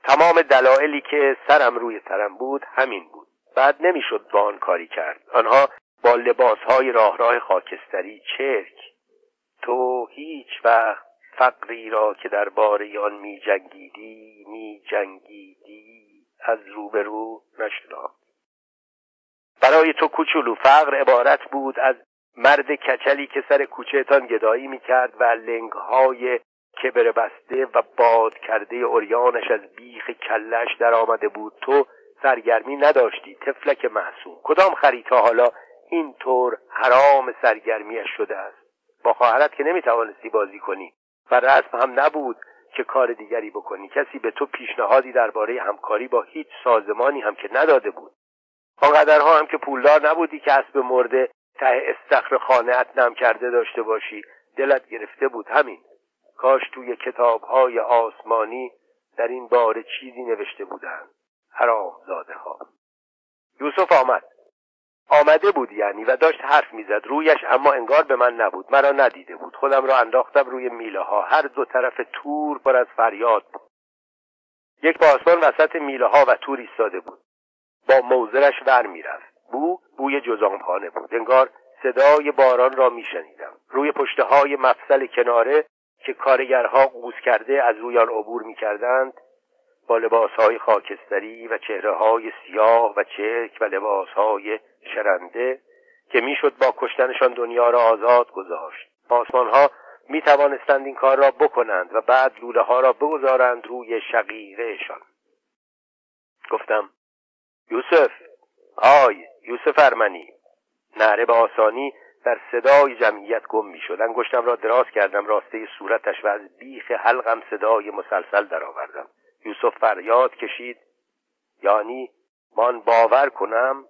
تمام دلایلی که سرم روی سرم بود همین بود. بعد نمی‌شد با آن کاری کرد. آنها با لباسهای راه راه خاکستری چرک تو هیچ وقت فقری را که در باره آن می جنگیدی می جنگیدی از روبرو نشناخت. برای تو کوچولو فقر عبارت بود از مرد کچلی که سر کوچهتان گدایی می کرد و لنگهای کبر بسته و باد کرده اوریانش از بیخ کلش در آمده بود. تو سرگرمی نداشتی تفلک محسوم کدام خریتا حالا اینطور حرام سرگرمیش شده است؟ با خواهرت که نمی‌توانستی بازی کنی. و رسم هم نبود که کار دیگری بکنی. کسی به تو پیشنهادی درباره همکاری با هیچ سازمانی هم که نداده بود. آنقدرها هم که پولدار نبودی که اسب مرده ته استخر خانهت نم کرده داشته باشی. دلت گرفته بود همین. کاش توی کتابهای آسمانی در این باره چیزی نوشته بودند حرام زاده ها یوسف آمد. آمده بود یعنی و داشت حرف می‌زد. رویش اما انگار به من نبود. مرا ندیده بود. خودم را انداختم روی میله ها هر دو طرف تور پر از فریاد بود. یک پاسبان وسط میله ها و تور ایستاده بود. با موزرش ور می‌رفت. بو بوی جزامخانه بود. انگار صدای باران را میشنیدم. روی پشته های مفصل کناره که کارگرها قوز کرده از روی آن عبور می‌کردند با لباسهای خاکستری و چهره های سیاه و چرک و لباسهای شرنده که می‌شد با کشتنشان دنیا را آزاد گذاشت. آسمان ها می توانستند این کار را بکنند و بعد لوله ها را بگذارند روی شقیرهشان گفتم یوسف آی یوسف ارمنی. نهره به آسانی در صدای جمعیت گم می‌شد. انگشتم را دراز کردم راسته صورتش و از بیخ حلقم صدای مسلسل درآوردم. یوسف فریاد کشید یعنی من باور کنم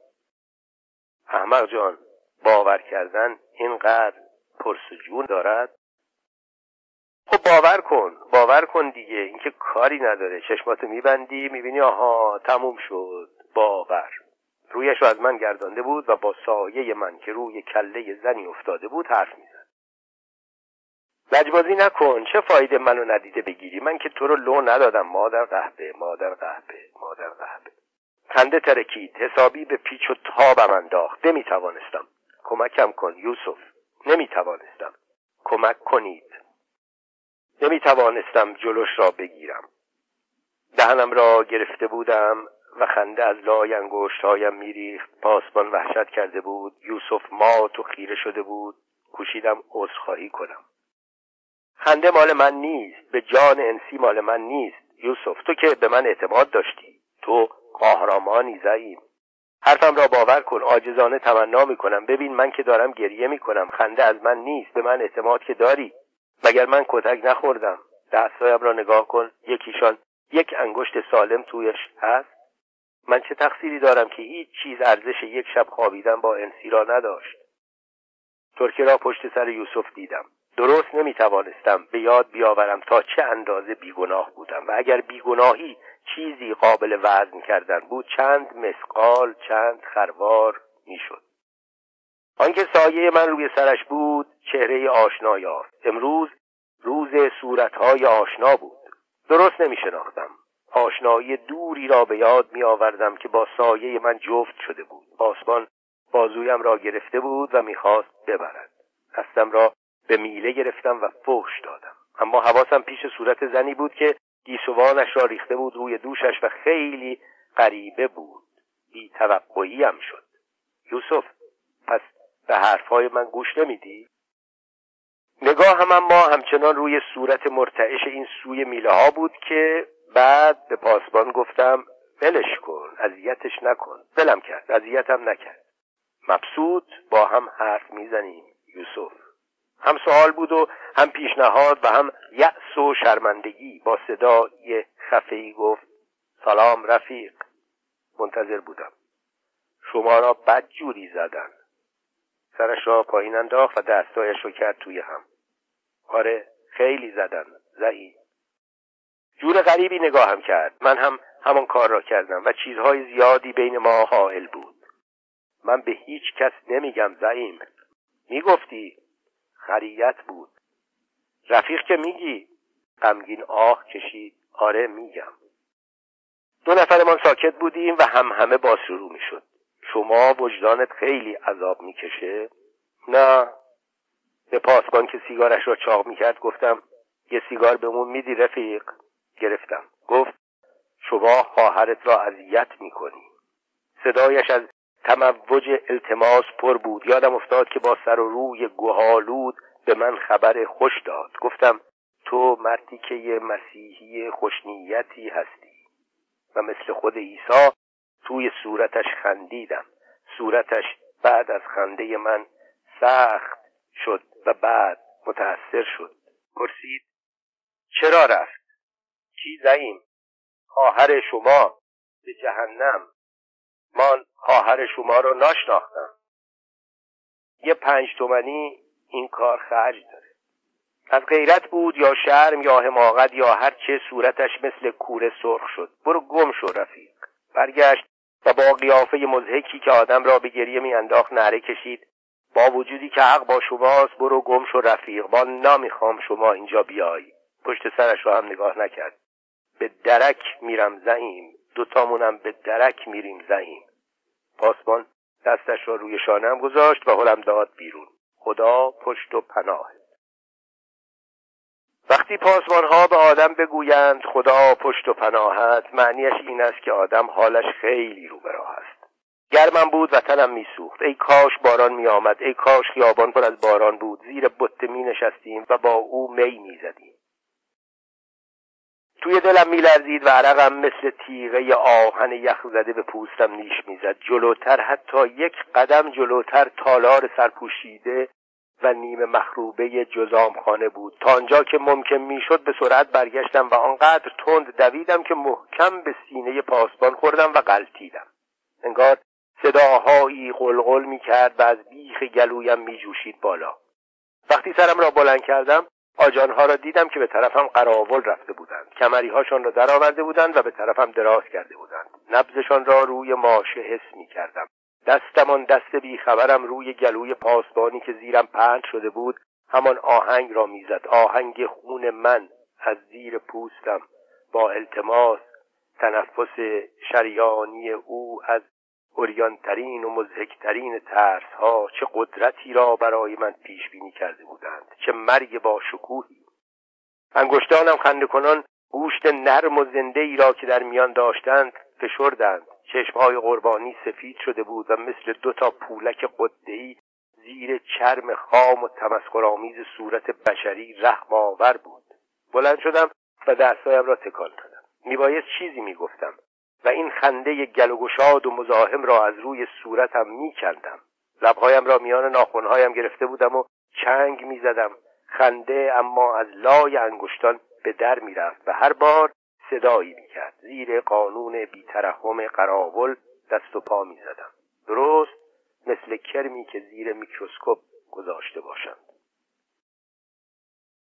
احمق جان باور کردن اینقدر پرسجون دارد؟ خب باور کن باور کن دیگه اینکه کاری نداره. چشماتو میبندی می‌بینی آها تموم شد. باور. رویش رو از من گردانده بود و با سایه من که روی کله زنی افتاده بود حرف می‌زد. لجبازی نکن چه فایده منو ندیده بگیری؟ من که تو رو لو ندادم مادر قهبه مادر قهبه خنده ترکید حسابی به پیچ و تابم انداخت. نمی‌توانستم. کمکم کن یوسف. نمی‌توانستم. کمک کنید. نمی‌توانستم جلوش را بگیرم. دهنم را گرفته بودم و خنده از لای انگشتهایم میریخت. پاسبان وحشت کرده بود. یوسف مات و خیره شده بود. کوشیدم عذرخواهی کنم. خنده مال من نیست. به جان انسی مال من نیست. یوسف تو که به من اعتماد داشتی. تو قهرمانی زعیم. حرفم را باور کن آجزانه تمنا می‌کنم. ببین من که دارم گریه می‌کنم. خنده از من نیست. به من اعتماد که داری. مگر من کتک نخوردم؟ دستهایم را نگاه کن. یکیشان یک انگشت سالم تویش هست. من چه تقصیری دارم که هیچ چیز ارزش یک شب خوابیدن با انسی را نداشت؟ ترکه را پشت سر یوسف دیدم. درست نمی توانستم به یاد بیاورم تا چه اندازه بیگناه بودم. و اگر بیگناهی چیزی قابل وزن کردن بود. چند مسقال چند خروار می‌شد. آنکه سایه من روی سرش بود چهره آشنا یافت. امروز روز صورتهای آشنا بود. درست نمی شناختم آشنایی دوری را به یاد می آوردم که با سایه من جفت شده بود. آسمان بازویم را گرفته بود و می‌خواست ببرد. دستم را به میله گرفتم و فحش دادم. اما حواسم پیش صورت زنی بود که گیسوانش را ریخته بود روی دوشش و خیلی غریبه بود. بی توقعیم شد. یوسف پس به حرفهای من گوش نمیدی؟ نگاه هم اما همچنان روی صورت مرتعش این سوی میله ها بود که بعد به پاسبان گفتم ولش کن اذیتش نکن. دلم کرد اذیتم نکرد. مبسوط با هم حرف می‌زنیم یوسف. هم سوال بود و هم پیشنهاد و هم یأس و شرمندگی با صدای خفهی گفت سلام رفیق منتظر بودم. شما را بد جوری زدن. سرش را پایین انداخت و دستایش رو کرد توی هم. آره خیلی زدن زعی جور غریبی نگاهم کرد. من هم همان کار را کردم و چیزهای زیادی بین ما حائل بود. من به هیچ کس نمیگم زعیم. می‌گفتی خریت بود. رفیق که میگی؟ غمگین آه کشید. آره میگم. دو نفرمان ساکت بودیم و هم همه باز شروع می‌شد. شما وجدانت خیلی عذاب می‌کشه؟ نه. به پاسبان که سیگارش را چاق می‌کرد گفتم یه سیگار بهمون میدی رفیق؟ گرفتم. گفت شما خواهرت را اذیت می‌کنی. صدایش از تموج التماس پر بود. یادم افتاد که با سر و روی گهالود به من خبر خوش داد. گفتم تو مردی که یه مسیحی خوشنیتی هستی. و مثل خود عیسی توی صورتش خندیدم. صورتش بعد از خنده من سخت شد و بعد متأثر شد. پرسید چرا رفت؟ چی زعیم خواهر شما به جهنم. من خواهر شما رو ناشناختم. یه پنج تومنی این کار خرج داره. از غیرت بود یا شرم یا حماقت یا هر چه صورتش مثل کوره سرخ شد. برو گم شو رفیق. برگشت و با قیافه مزهکی که آدم را به گریه میانداخت نره کشید. با وجودی که حق با شماست برو گم شو رفیق. با نمی‌خوام شما اینجا بیای پشت سرش را هم نگاه نکرد. به درک میرم زعیم. دوتامونم به درک میریم زعیم پاسبان دستش را روی شانم گذاشت و حلم داد بیرون. خدا پشت و پناه. وقتی پاسبان ها به آدم بگویند خدا پشت و پناهت معنیش این است که آدم حالش خیلی رو براه است. گرمم بود و تنم میسوخت. ای کاش باران می آمد ای کاش خیابان پر از باران بود. زیر بطه می نشستیم و با او می می زدیم توی دلم میلرزید و عرقم مثل تیغه آهن یخ زده به پوستم نیش می‌زد. جلوتر حتی یک قدم جلوتر تالار سرپوشیده و نیمه مخروبه جزام خانه بود. تا آنجا که ممکن می‌شد به سرعت برگشتم و آنقدر تند دویدم که محکم به سینه پاسبان خوردم و غلطیدم انگار صداهایی قلقل می‌کرد و از بیخ گلویم میجوشید بالا. وقتی سرم را بلند کردم آجانها را دیدم که به طرفم قراول رفته بودند. کمریهاشان را درآورده بودند و به طرفم دراز کرده بودند. نبزشان را روی ماشه حس می کردم دستمان دست بیخبرم روی گلوی پاسبانی که زیرم پهن شده بود همان آهنگ را می‌زد. آهنگ خون من از زیر پوستم. با التماس تنفس شریانی او از اوریانترین و مزهکترین ترس ها چه قدرتی را برای من پیش بینی کرده بودند چه مرگ با شکوهی. انگشتانم خنده کنان گوشت نرم و زنده ای را که در میان داشتند فشردند. چشمهای قربانی سفید شده بود و مثل دو تا پولک قدهی زیر چرم خام و تمسخرآمیز صورت بشری رحم آور بود. بلند شدم و دستهایم را تکان دادم. میبایست چیزی می‌گفتم. و این خنده گل و گشاد و مزاحم را از روی صورتم میکندم. لبهایم را میان ناخونهایم گرفته بودم و چنگ می‌زدم. خنده اما از لای انگشتان به در می‌رفت و هر بار صدایی می‌کرد. زیر قانون بیترحم قراول دست و پا می‌زدم. درست مثل کرمی که زیر میکروسکوپ گذاشته باشند.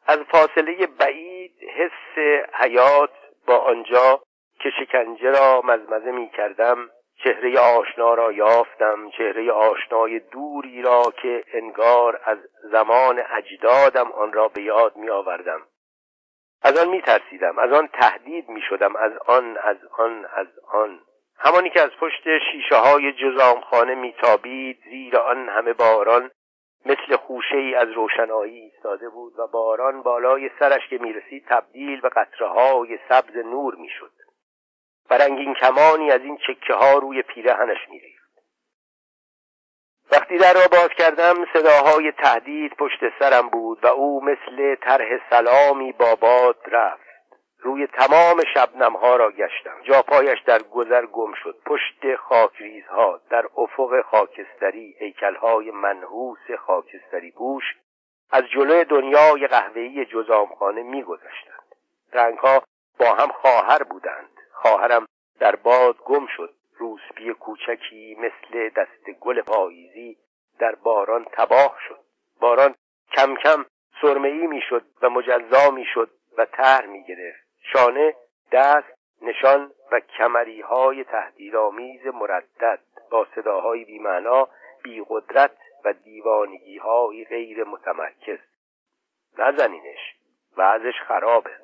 از فاصله بعید حس حیات با آنجا که شکنجه را مزمزه می کردم چهره آشنا را یافتم چهره آشنای دوری را که انگار از زمان اجدادم آن را به یاد می آوردم از آن می ترسیدم از آن تهدید می شدم از آن از آن از آن. همانی که از پشت شیشه های جزامخانه میتابید زیر آن همه باران مثل خوشه ای از روشنایی ایستاده بود و باران بالای سرش که می‌رسید تبدیل به قطره های سبز نور می‌شد. و رنگین کمانی از این چکه ها روی پیرهنش میریخت. وقتی در را باز کردم صداهای تهدید پشت سرم بود و او مثل طرح سلامی با باد رفت. روی تمام شبنم ها را گشتم. جاپایش در گذر گم شد. پشت خاکریزها در افق خاکستری هیکلهای منحوس خاکستری پوش از جلوی دنیای قهوه‌ای جزامخانه میگذشتند. رنگها با هم خواهر بودند. خواهرم در باد گم شد. روسپی کوچکی مثل دست گل پاییزی در باران تباه شد. باران کم کم سرمهی می‌شد و مجزا می‌شد و طرح می‌گرفت. شانه دست نشان و کمری های تهدیدآمیز مردد با صداهای بیمعنا بیقدرت و دیوانگی های غیر متمرکز. نزنینش وضعش خرابه.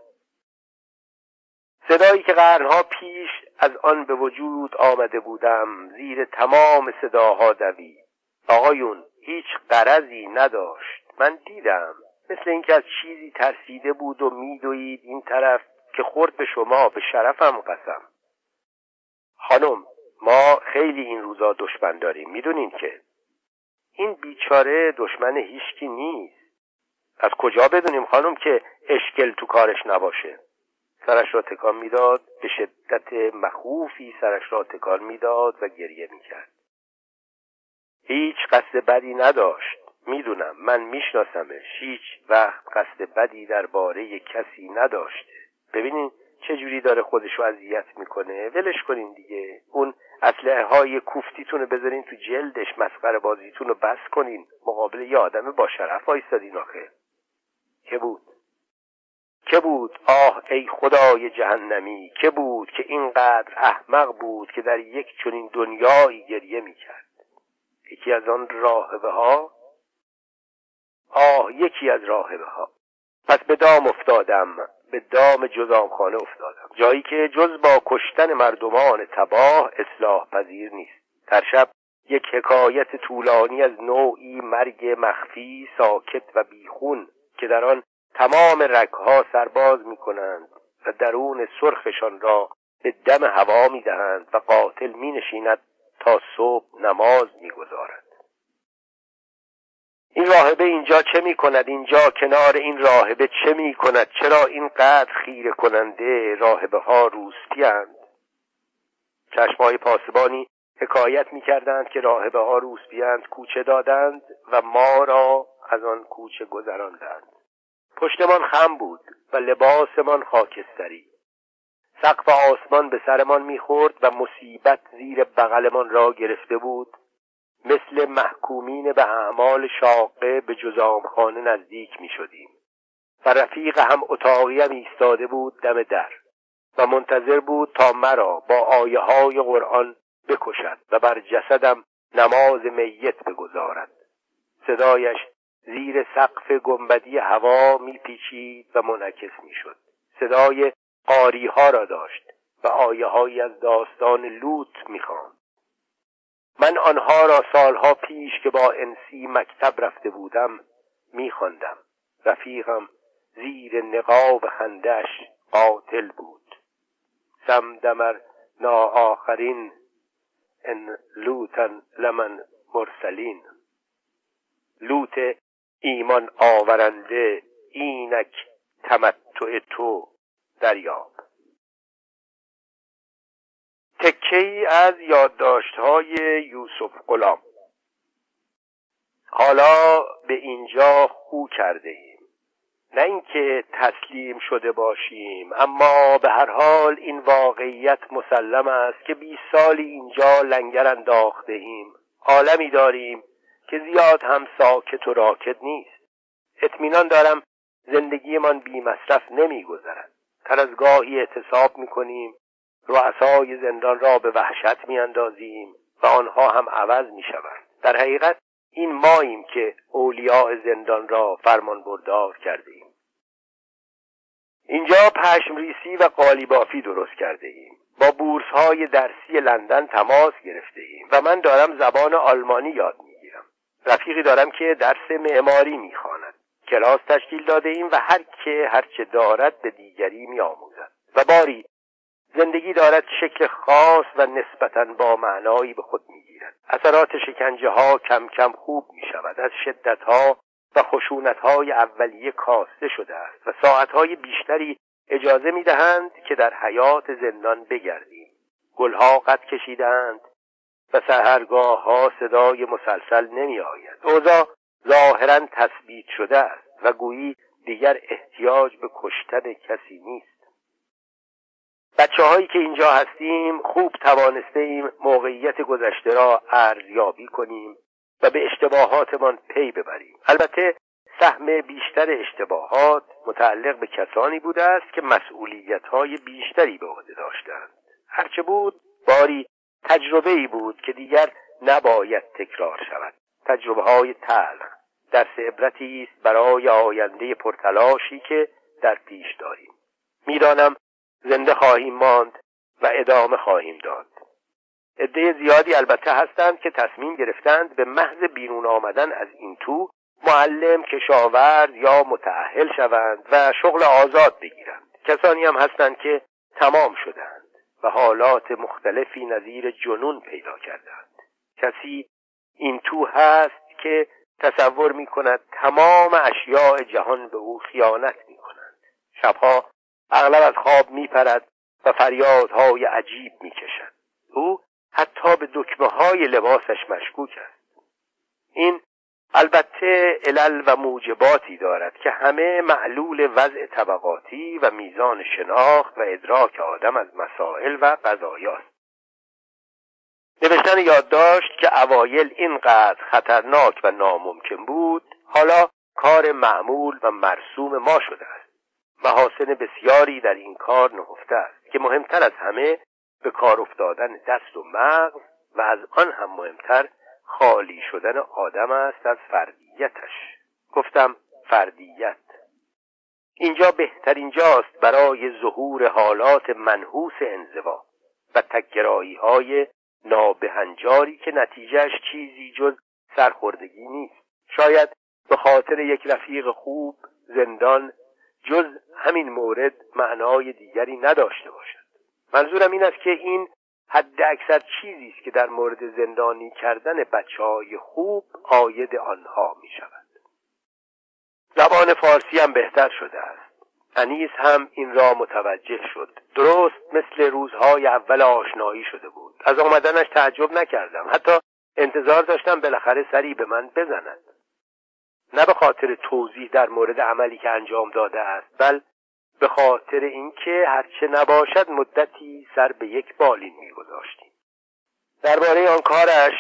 صدایی که قرنها پیش از آن به وجود آمده بودم زیر تمام صداها دوید. آقایون هیچ قرضی نداشت. من دیدم مثل اینکه از چیزی ترسیده بود و میدوید این طرف که خورد به شما به شرفم قسم. خانم ما خیلی این روزا دشمن داریم می‌دونین که؟ این بیچاره دشمن هیچکی نیست. از کجا بدونیم خانم که اشکل تو کارش نباشه؟ سرش را تکان می‌داد به شدت مخوفی سرش را تکان می‌داد و گریه می‌کرد. هیچ قصد بدی نداشت. می‌دونم من میشناسمش. هیچ وقت قصد بدی درباره کسی نداشته. ببینین چه جوری داره خودشو اذیت می‌کنه. ولش کنین دیگه. اون اسلحه های کوفتیتون رو بذارین تو جلدش مسخره بازیتون رو بس کنین. مقابل یه آدم با شرف آیستادین آخه. که بود؟ که بود آه ای خدای جهنمی؟ که بود که اینقدر احمق بود که در یک چنین دنیایی گریه می‌کرد؟ یکی از آن راهبه ها آه یکی از راهبه ها پس به دام افتادم به دام جزامخانه افتادم. جایی که جز با کشتن مردمان تباه اصلاح پذیر نیست. در شب یک حکایت طولانی از نوعی مرگ مخفی ساکت و بیخون که در آن تمام رگها سرباز می کنند و درون سرخشان را به دم هوا می دهند و قاتل می نشیند تا صبح نماز می گذارد. این راهبه اینجا چه می کند اینجا کنار این راهبه چه می کند چرا اینقدر خیره کننده راهبه ها روسپیند چشمای پاسبانی حکایت می کردند که راهبه ها کوچه دادند و ما را از آن کوچه گذراندند. پشتمان خم بود و لباسمان خاکستری. سقف آسمان به سرمان می‌خورد و مصیبت زیر بغلمان را گرفته بود. مثل محکومین به اعمال شاقه به جزامخانه نزدیک می شدیم و رفیق هم اتاقیم ایستاده بود دم در. و منتظر بود تا مرا با آیه های قرآن بکشد و بر جسدم نماز میت بگذارد. صدایش زیر سقف گنبدی هوا میپیچید و منعکس می‌شد. صدای قاری ها را داشت و آیه های از داستان لوط می‌خواند. من آنها را سالها پیش که با انسی مکتب رفته بودم میخواندم. رفیقم زیر نقاب خندش قاتل بود. سمدمر نا آخرین ان لوتن لمن مرسلین. لوت ایمان آورنده اینک تمتع تو دریاب. تکه ای از یادداشت‌های یوسف غلام. حالا به اینجا خو کرده ایم. نه اینکه تسلیم شده باشیم اما به هر حال این واقعیت مسلم است که 20 سالی اینجا لنگر انداخته ایم. عالمی داریم. که زیاد هم ساکت و راکت نیست. اطمینان دارم زندگیمان بی مصرف نمی گذرد تر از گاهی اعتصاب می کنیم رؤسای زندان را به وحشت می اندازیم و آنها هم عوض می شوند در حقیقت این ماییم که اولیاء زندان را فرمان بردار کرده ایم اینجا پشم ریسی و قالیبافی درست کرده ایم با بورس های درسی لندن تماس گرفته ایم و من دارم زبان آلمانی یاد رفیقی دارم که درس معماری می‌خواند. کلاس تشکیل داده ایم و هر که هرچه دارد به دیگری میآموزد. و باری زندگی دارد شکل خاص و نسبتا با معنایی به خود می‌گیرد. اثرات شکنجه ها کم کم خوب می شود از شدت ها و خشونت های اولیه کاسته شده است و ساعت های بیشتری اجازه می دهند که در حیات زندان بگردیم. گلها قد کشیدند و سهرگاه ها صدای مسلسل نمی آید اوضاع ظاهرا تثبیت شده است و گویی دیگر احتیاج به کشتن کسی نیست. بچه هایی که اینجا هستیم خوب توانسته ایم موقعیت گذشته را ارزیابی کنیم و به اشتباهاتمان پی ببریم. البته سهم بیشتر اشتباهات متعلق به کسانی بوده است که مسئولیت های بیشتری به عهده داشتند. هرچه بود باری تجربه ای بود که دیگر نباید تکرار شود. تجربه های تلخ درس عبرتی است برای آینده پرتلاشی که در پیش داریم. می‌دانم زنده خواهیم ماند و ادامه خواهیم داد. عده زیادی البته هستند که تصمیم گرفتند به محض بیرون آمدن از این تو معلم کشاورز یا متعهل شوند و شغل آزاد بگیرند. کسانی هم هستند که تمام شدند و حالات مختلفی نظیر جنون پیدا کردند. کسی این تو هست که تصور می کند تمام اشیاء جهان به او خیانت می کنند شبها اغلب از خواب می پرد و فریادهای عجیب می کشد او حتی به دکمه های لباسش مشکوک است. این البته علل و موجباتی دارد که همه معلول وضع طبقاتی و میزان شناخت و ادراک آدم از مسائل و قضایاست نوشتن یادداشت که اوایل اینقدر خطرناک و ناممکن بود حالا کار معمول و مرسوم ما شده است. محاسن بسیاری در این کار نهفته است که مهمتر از همه به کار افتادن دست و مغز و از آن هم مهمتر خالی شدن آدم است از فردیتش. گفتم فردیت. اینجا بهترین جاست برای ظهور حالات منحوس انزوا و تکرایی های نابهنجاری که نتیجهش چیزی جز سرخوردگی نیست. شاید به خاطر یک رفیق خوب زندان جز همین مورد معنای دیگری نداشته باشد. منظورم این است که این حد اکثر چیزی است که در مورد زندانی کردن بچه های خوب آید آنها می شود زبان فارسی هم بهتر شده است. انیس هم این را متوجه شد. درست مثل روزهای اول آشنایی شده بود. از آمدنش تعجب نکردم. حتی انتظار داشتم بالاخره سری به من بزند. نه به خاطر توضیح در مورد عملی که انجام داده است بل به خاطر اینکه هرچه نباشد مدتی سر به یک بالین میگذاشتیم. درباره آن کارش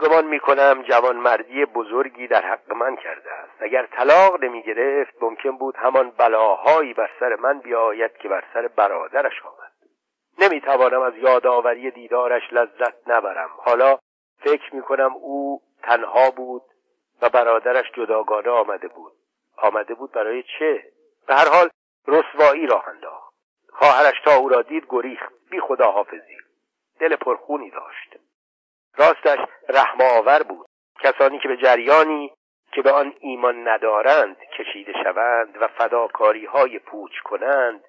گمان می‌کنم جوان مردی بزرگی در حق من کرده است. اگر طلاق نمی گرفت ممکن بود همان بلاهایی بر سر من بیاید که بر سر برادرش آمد. نمی‌توانم از یادآوری دیدارش لذت نبرم. حالا فکر می‌کنم او تنها بود و برادرش جداگانه آمده بود. آمده بود برای چه؟ به هر حال رسوایی راه انداخت. خواهرش تا او را دید گریخت. بی خدا حافظی. دل پرخونی داشت. راستش رحم بود. کسانی که به جریانی که به آن ایمان ندارند کشیده شوند و فداکاری های پوچ کنند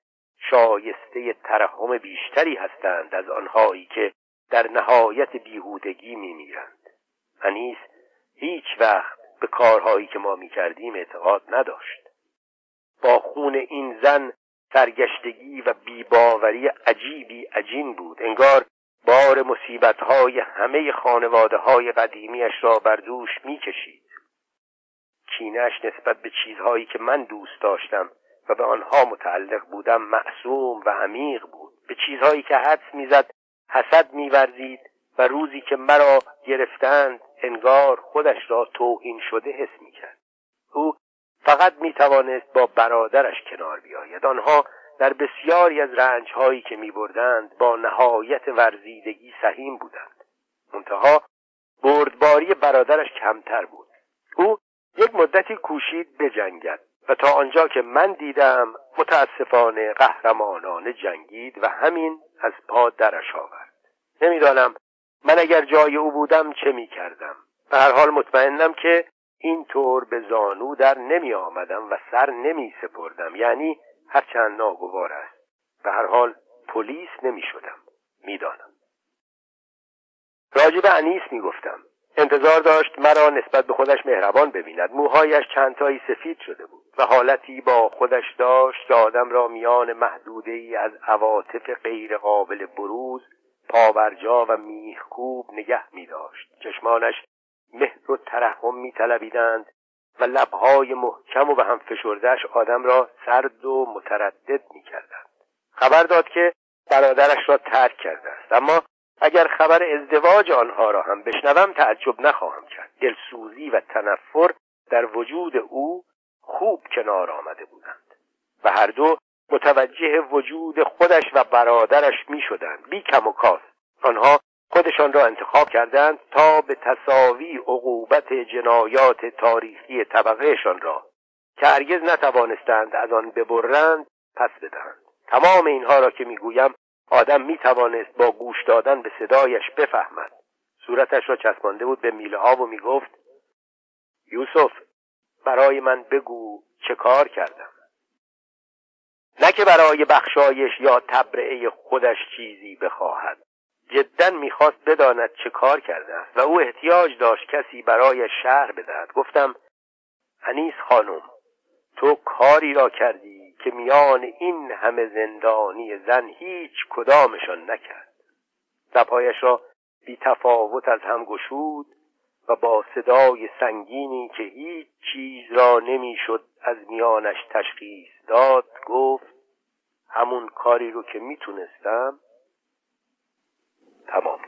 شایسته ترحم بیشتری هستند از آنهایی که در نهایت بیهودگی میمیرند. انیس هیچ وقت به کارهایی که ما می‌کردیم اعتقاد نداشت. با خون این زن سرگشتگی و بیباوری عجیبی عجین بود. انگار بار مصیبتهای همه خانواده های قدیمیش را بر دوش می‌کشید. کینش نسبت به چیزهایی که من دوست داشتم و به آنها متعلق بودم معصوم و عمیق بود. به چیزهایی که حدس می‌زد حسد میورزید و روزی که مرا گرفتند انگار خودش را توهین شده حس می‌کرد. او فقط می‌توانست با برادرش کنار بیاید. آنها در بسیاری از رنجهایی که میبردند با نهایت ورزیدگی سهیم بودند. منتها بردباری برادرش کمتر بود. او یک مدتی کوشید بجنگد و تا آنجا که من دیدم متاسفانه قهرمانانه جنگید و همین از پا درش آورد. نمی‌دانم من اگر جای او بودم چه می کردم به هر حال مطمئنم که اینطور به زانو در نمی آمدم و سر نمی سپردم. یعنی هرچند ناگوار است. به هر حال پلیس نمی شدم. می‌دانم راجب انیس می گفتم. انتظار داشت مرا نسبت به خودش مهربان ببیند. موهایش چندتایی سفید شده بود و حالتی با خودش داشت که آدم را میان محدوده ای از عواطف غیر قابل بروز پاورجا و میخکوب نگه می داشت چشمانش مهر و ترحم می طلبیدند و لبهای محکم و به هم فشردهش آدم را سرد و متردد می کردند خبر داد که برادرش را ترک کرده است. اما اگر خبر ازدواج آنها را هم بشنوم تعجب نخواهم کرد. دلسوزی و تنفر در وجود او خوب کنار آمده بودند. و هر دو متوجه وجود خودش و برادرش می شدند بی کم و کاس آنها خودشان را انتخاب کردند تا به تصاوی عقوبت جنایات تاریخی طبقهشان را که هرگز نتوانستند از آن ببرند پس بدهند. تمام اینها را که می‌گویم آدم می‌توانست با گوش دادن به صدایش بفهمد. صورتش را چسبانده بود به میله ها و می‌گفت یوسف برای من بگو چه کار کردم. نه که برای بخشایش یا تبرعه خودش چیزی بخواهد. جدا می‌خواست بداند چه کار کرده است و او احتیاج داشت کسی برای شهر بدهد. گفتم انیس خانم تو کاری را کردی که میان این همه زندانی زن هیچ کدامشان نکرد. لبهایش را بی تفاوت از هم گشود و با صدای سنگینی که هیچ چیز را نمی‌شد از میانش تشخیص داد گفت همون کاری رو که می‌تونستم تمام.